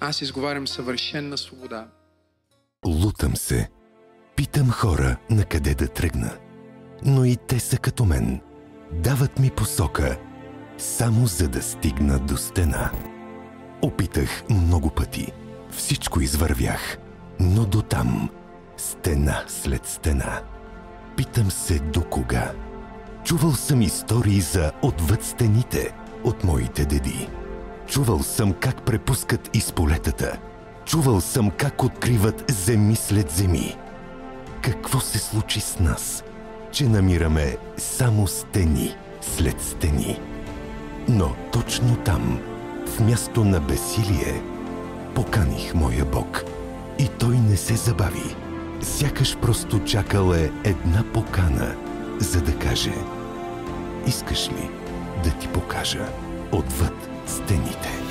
аз изговарям съвършенна свобода. Лутам се. Питам хора на къде да тръгна. Но и те са като мен. Дават ми посока, само за да стигна до стена. Опитах много пъти. Всичко извървях. Но до там. Стена след стена. Питам се до кога. Чувал съм истории за отвъд стените от моите деди. Чувал съм как препускат из полетата. Чувал съм как откриват земи след земи. Какво се случи с нас, че намираме само стени след стени? Но точно там, в място на бесилие, поканих моя Бог. И той не се забави. Сякаш просто чакал е една покана, за да каже Искаш ли да ти покажа отвъд стените?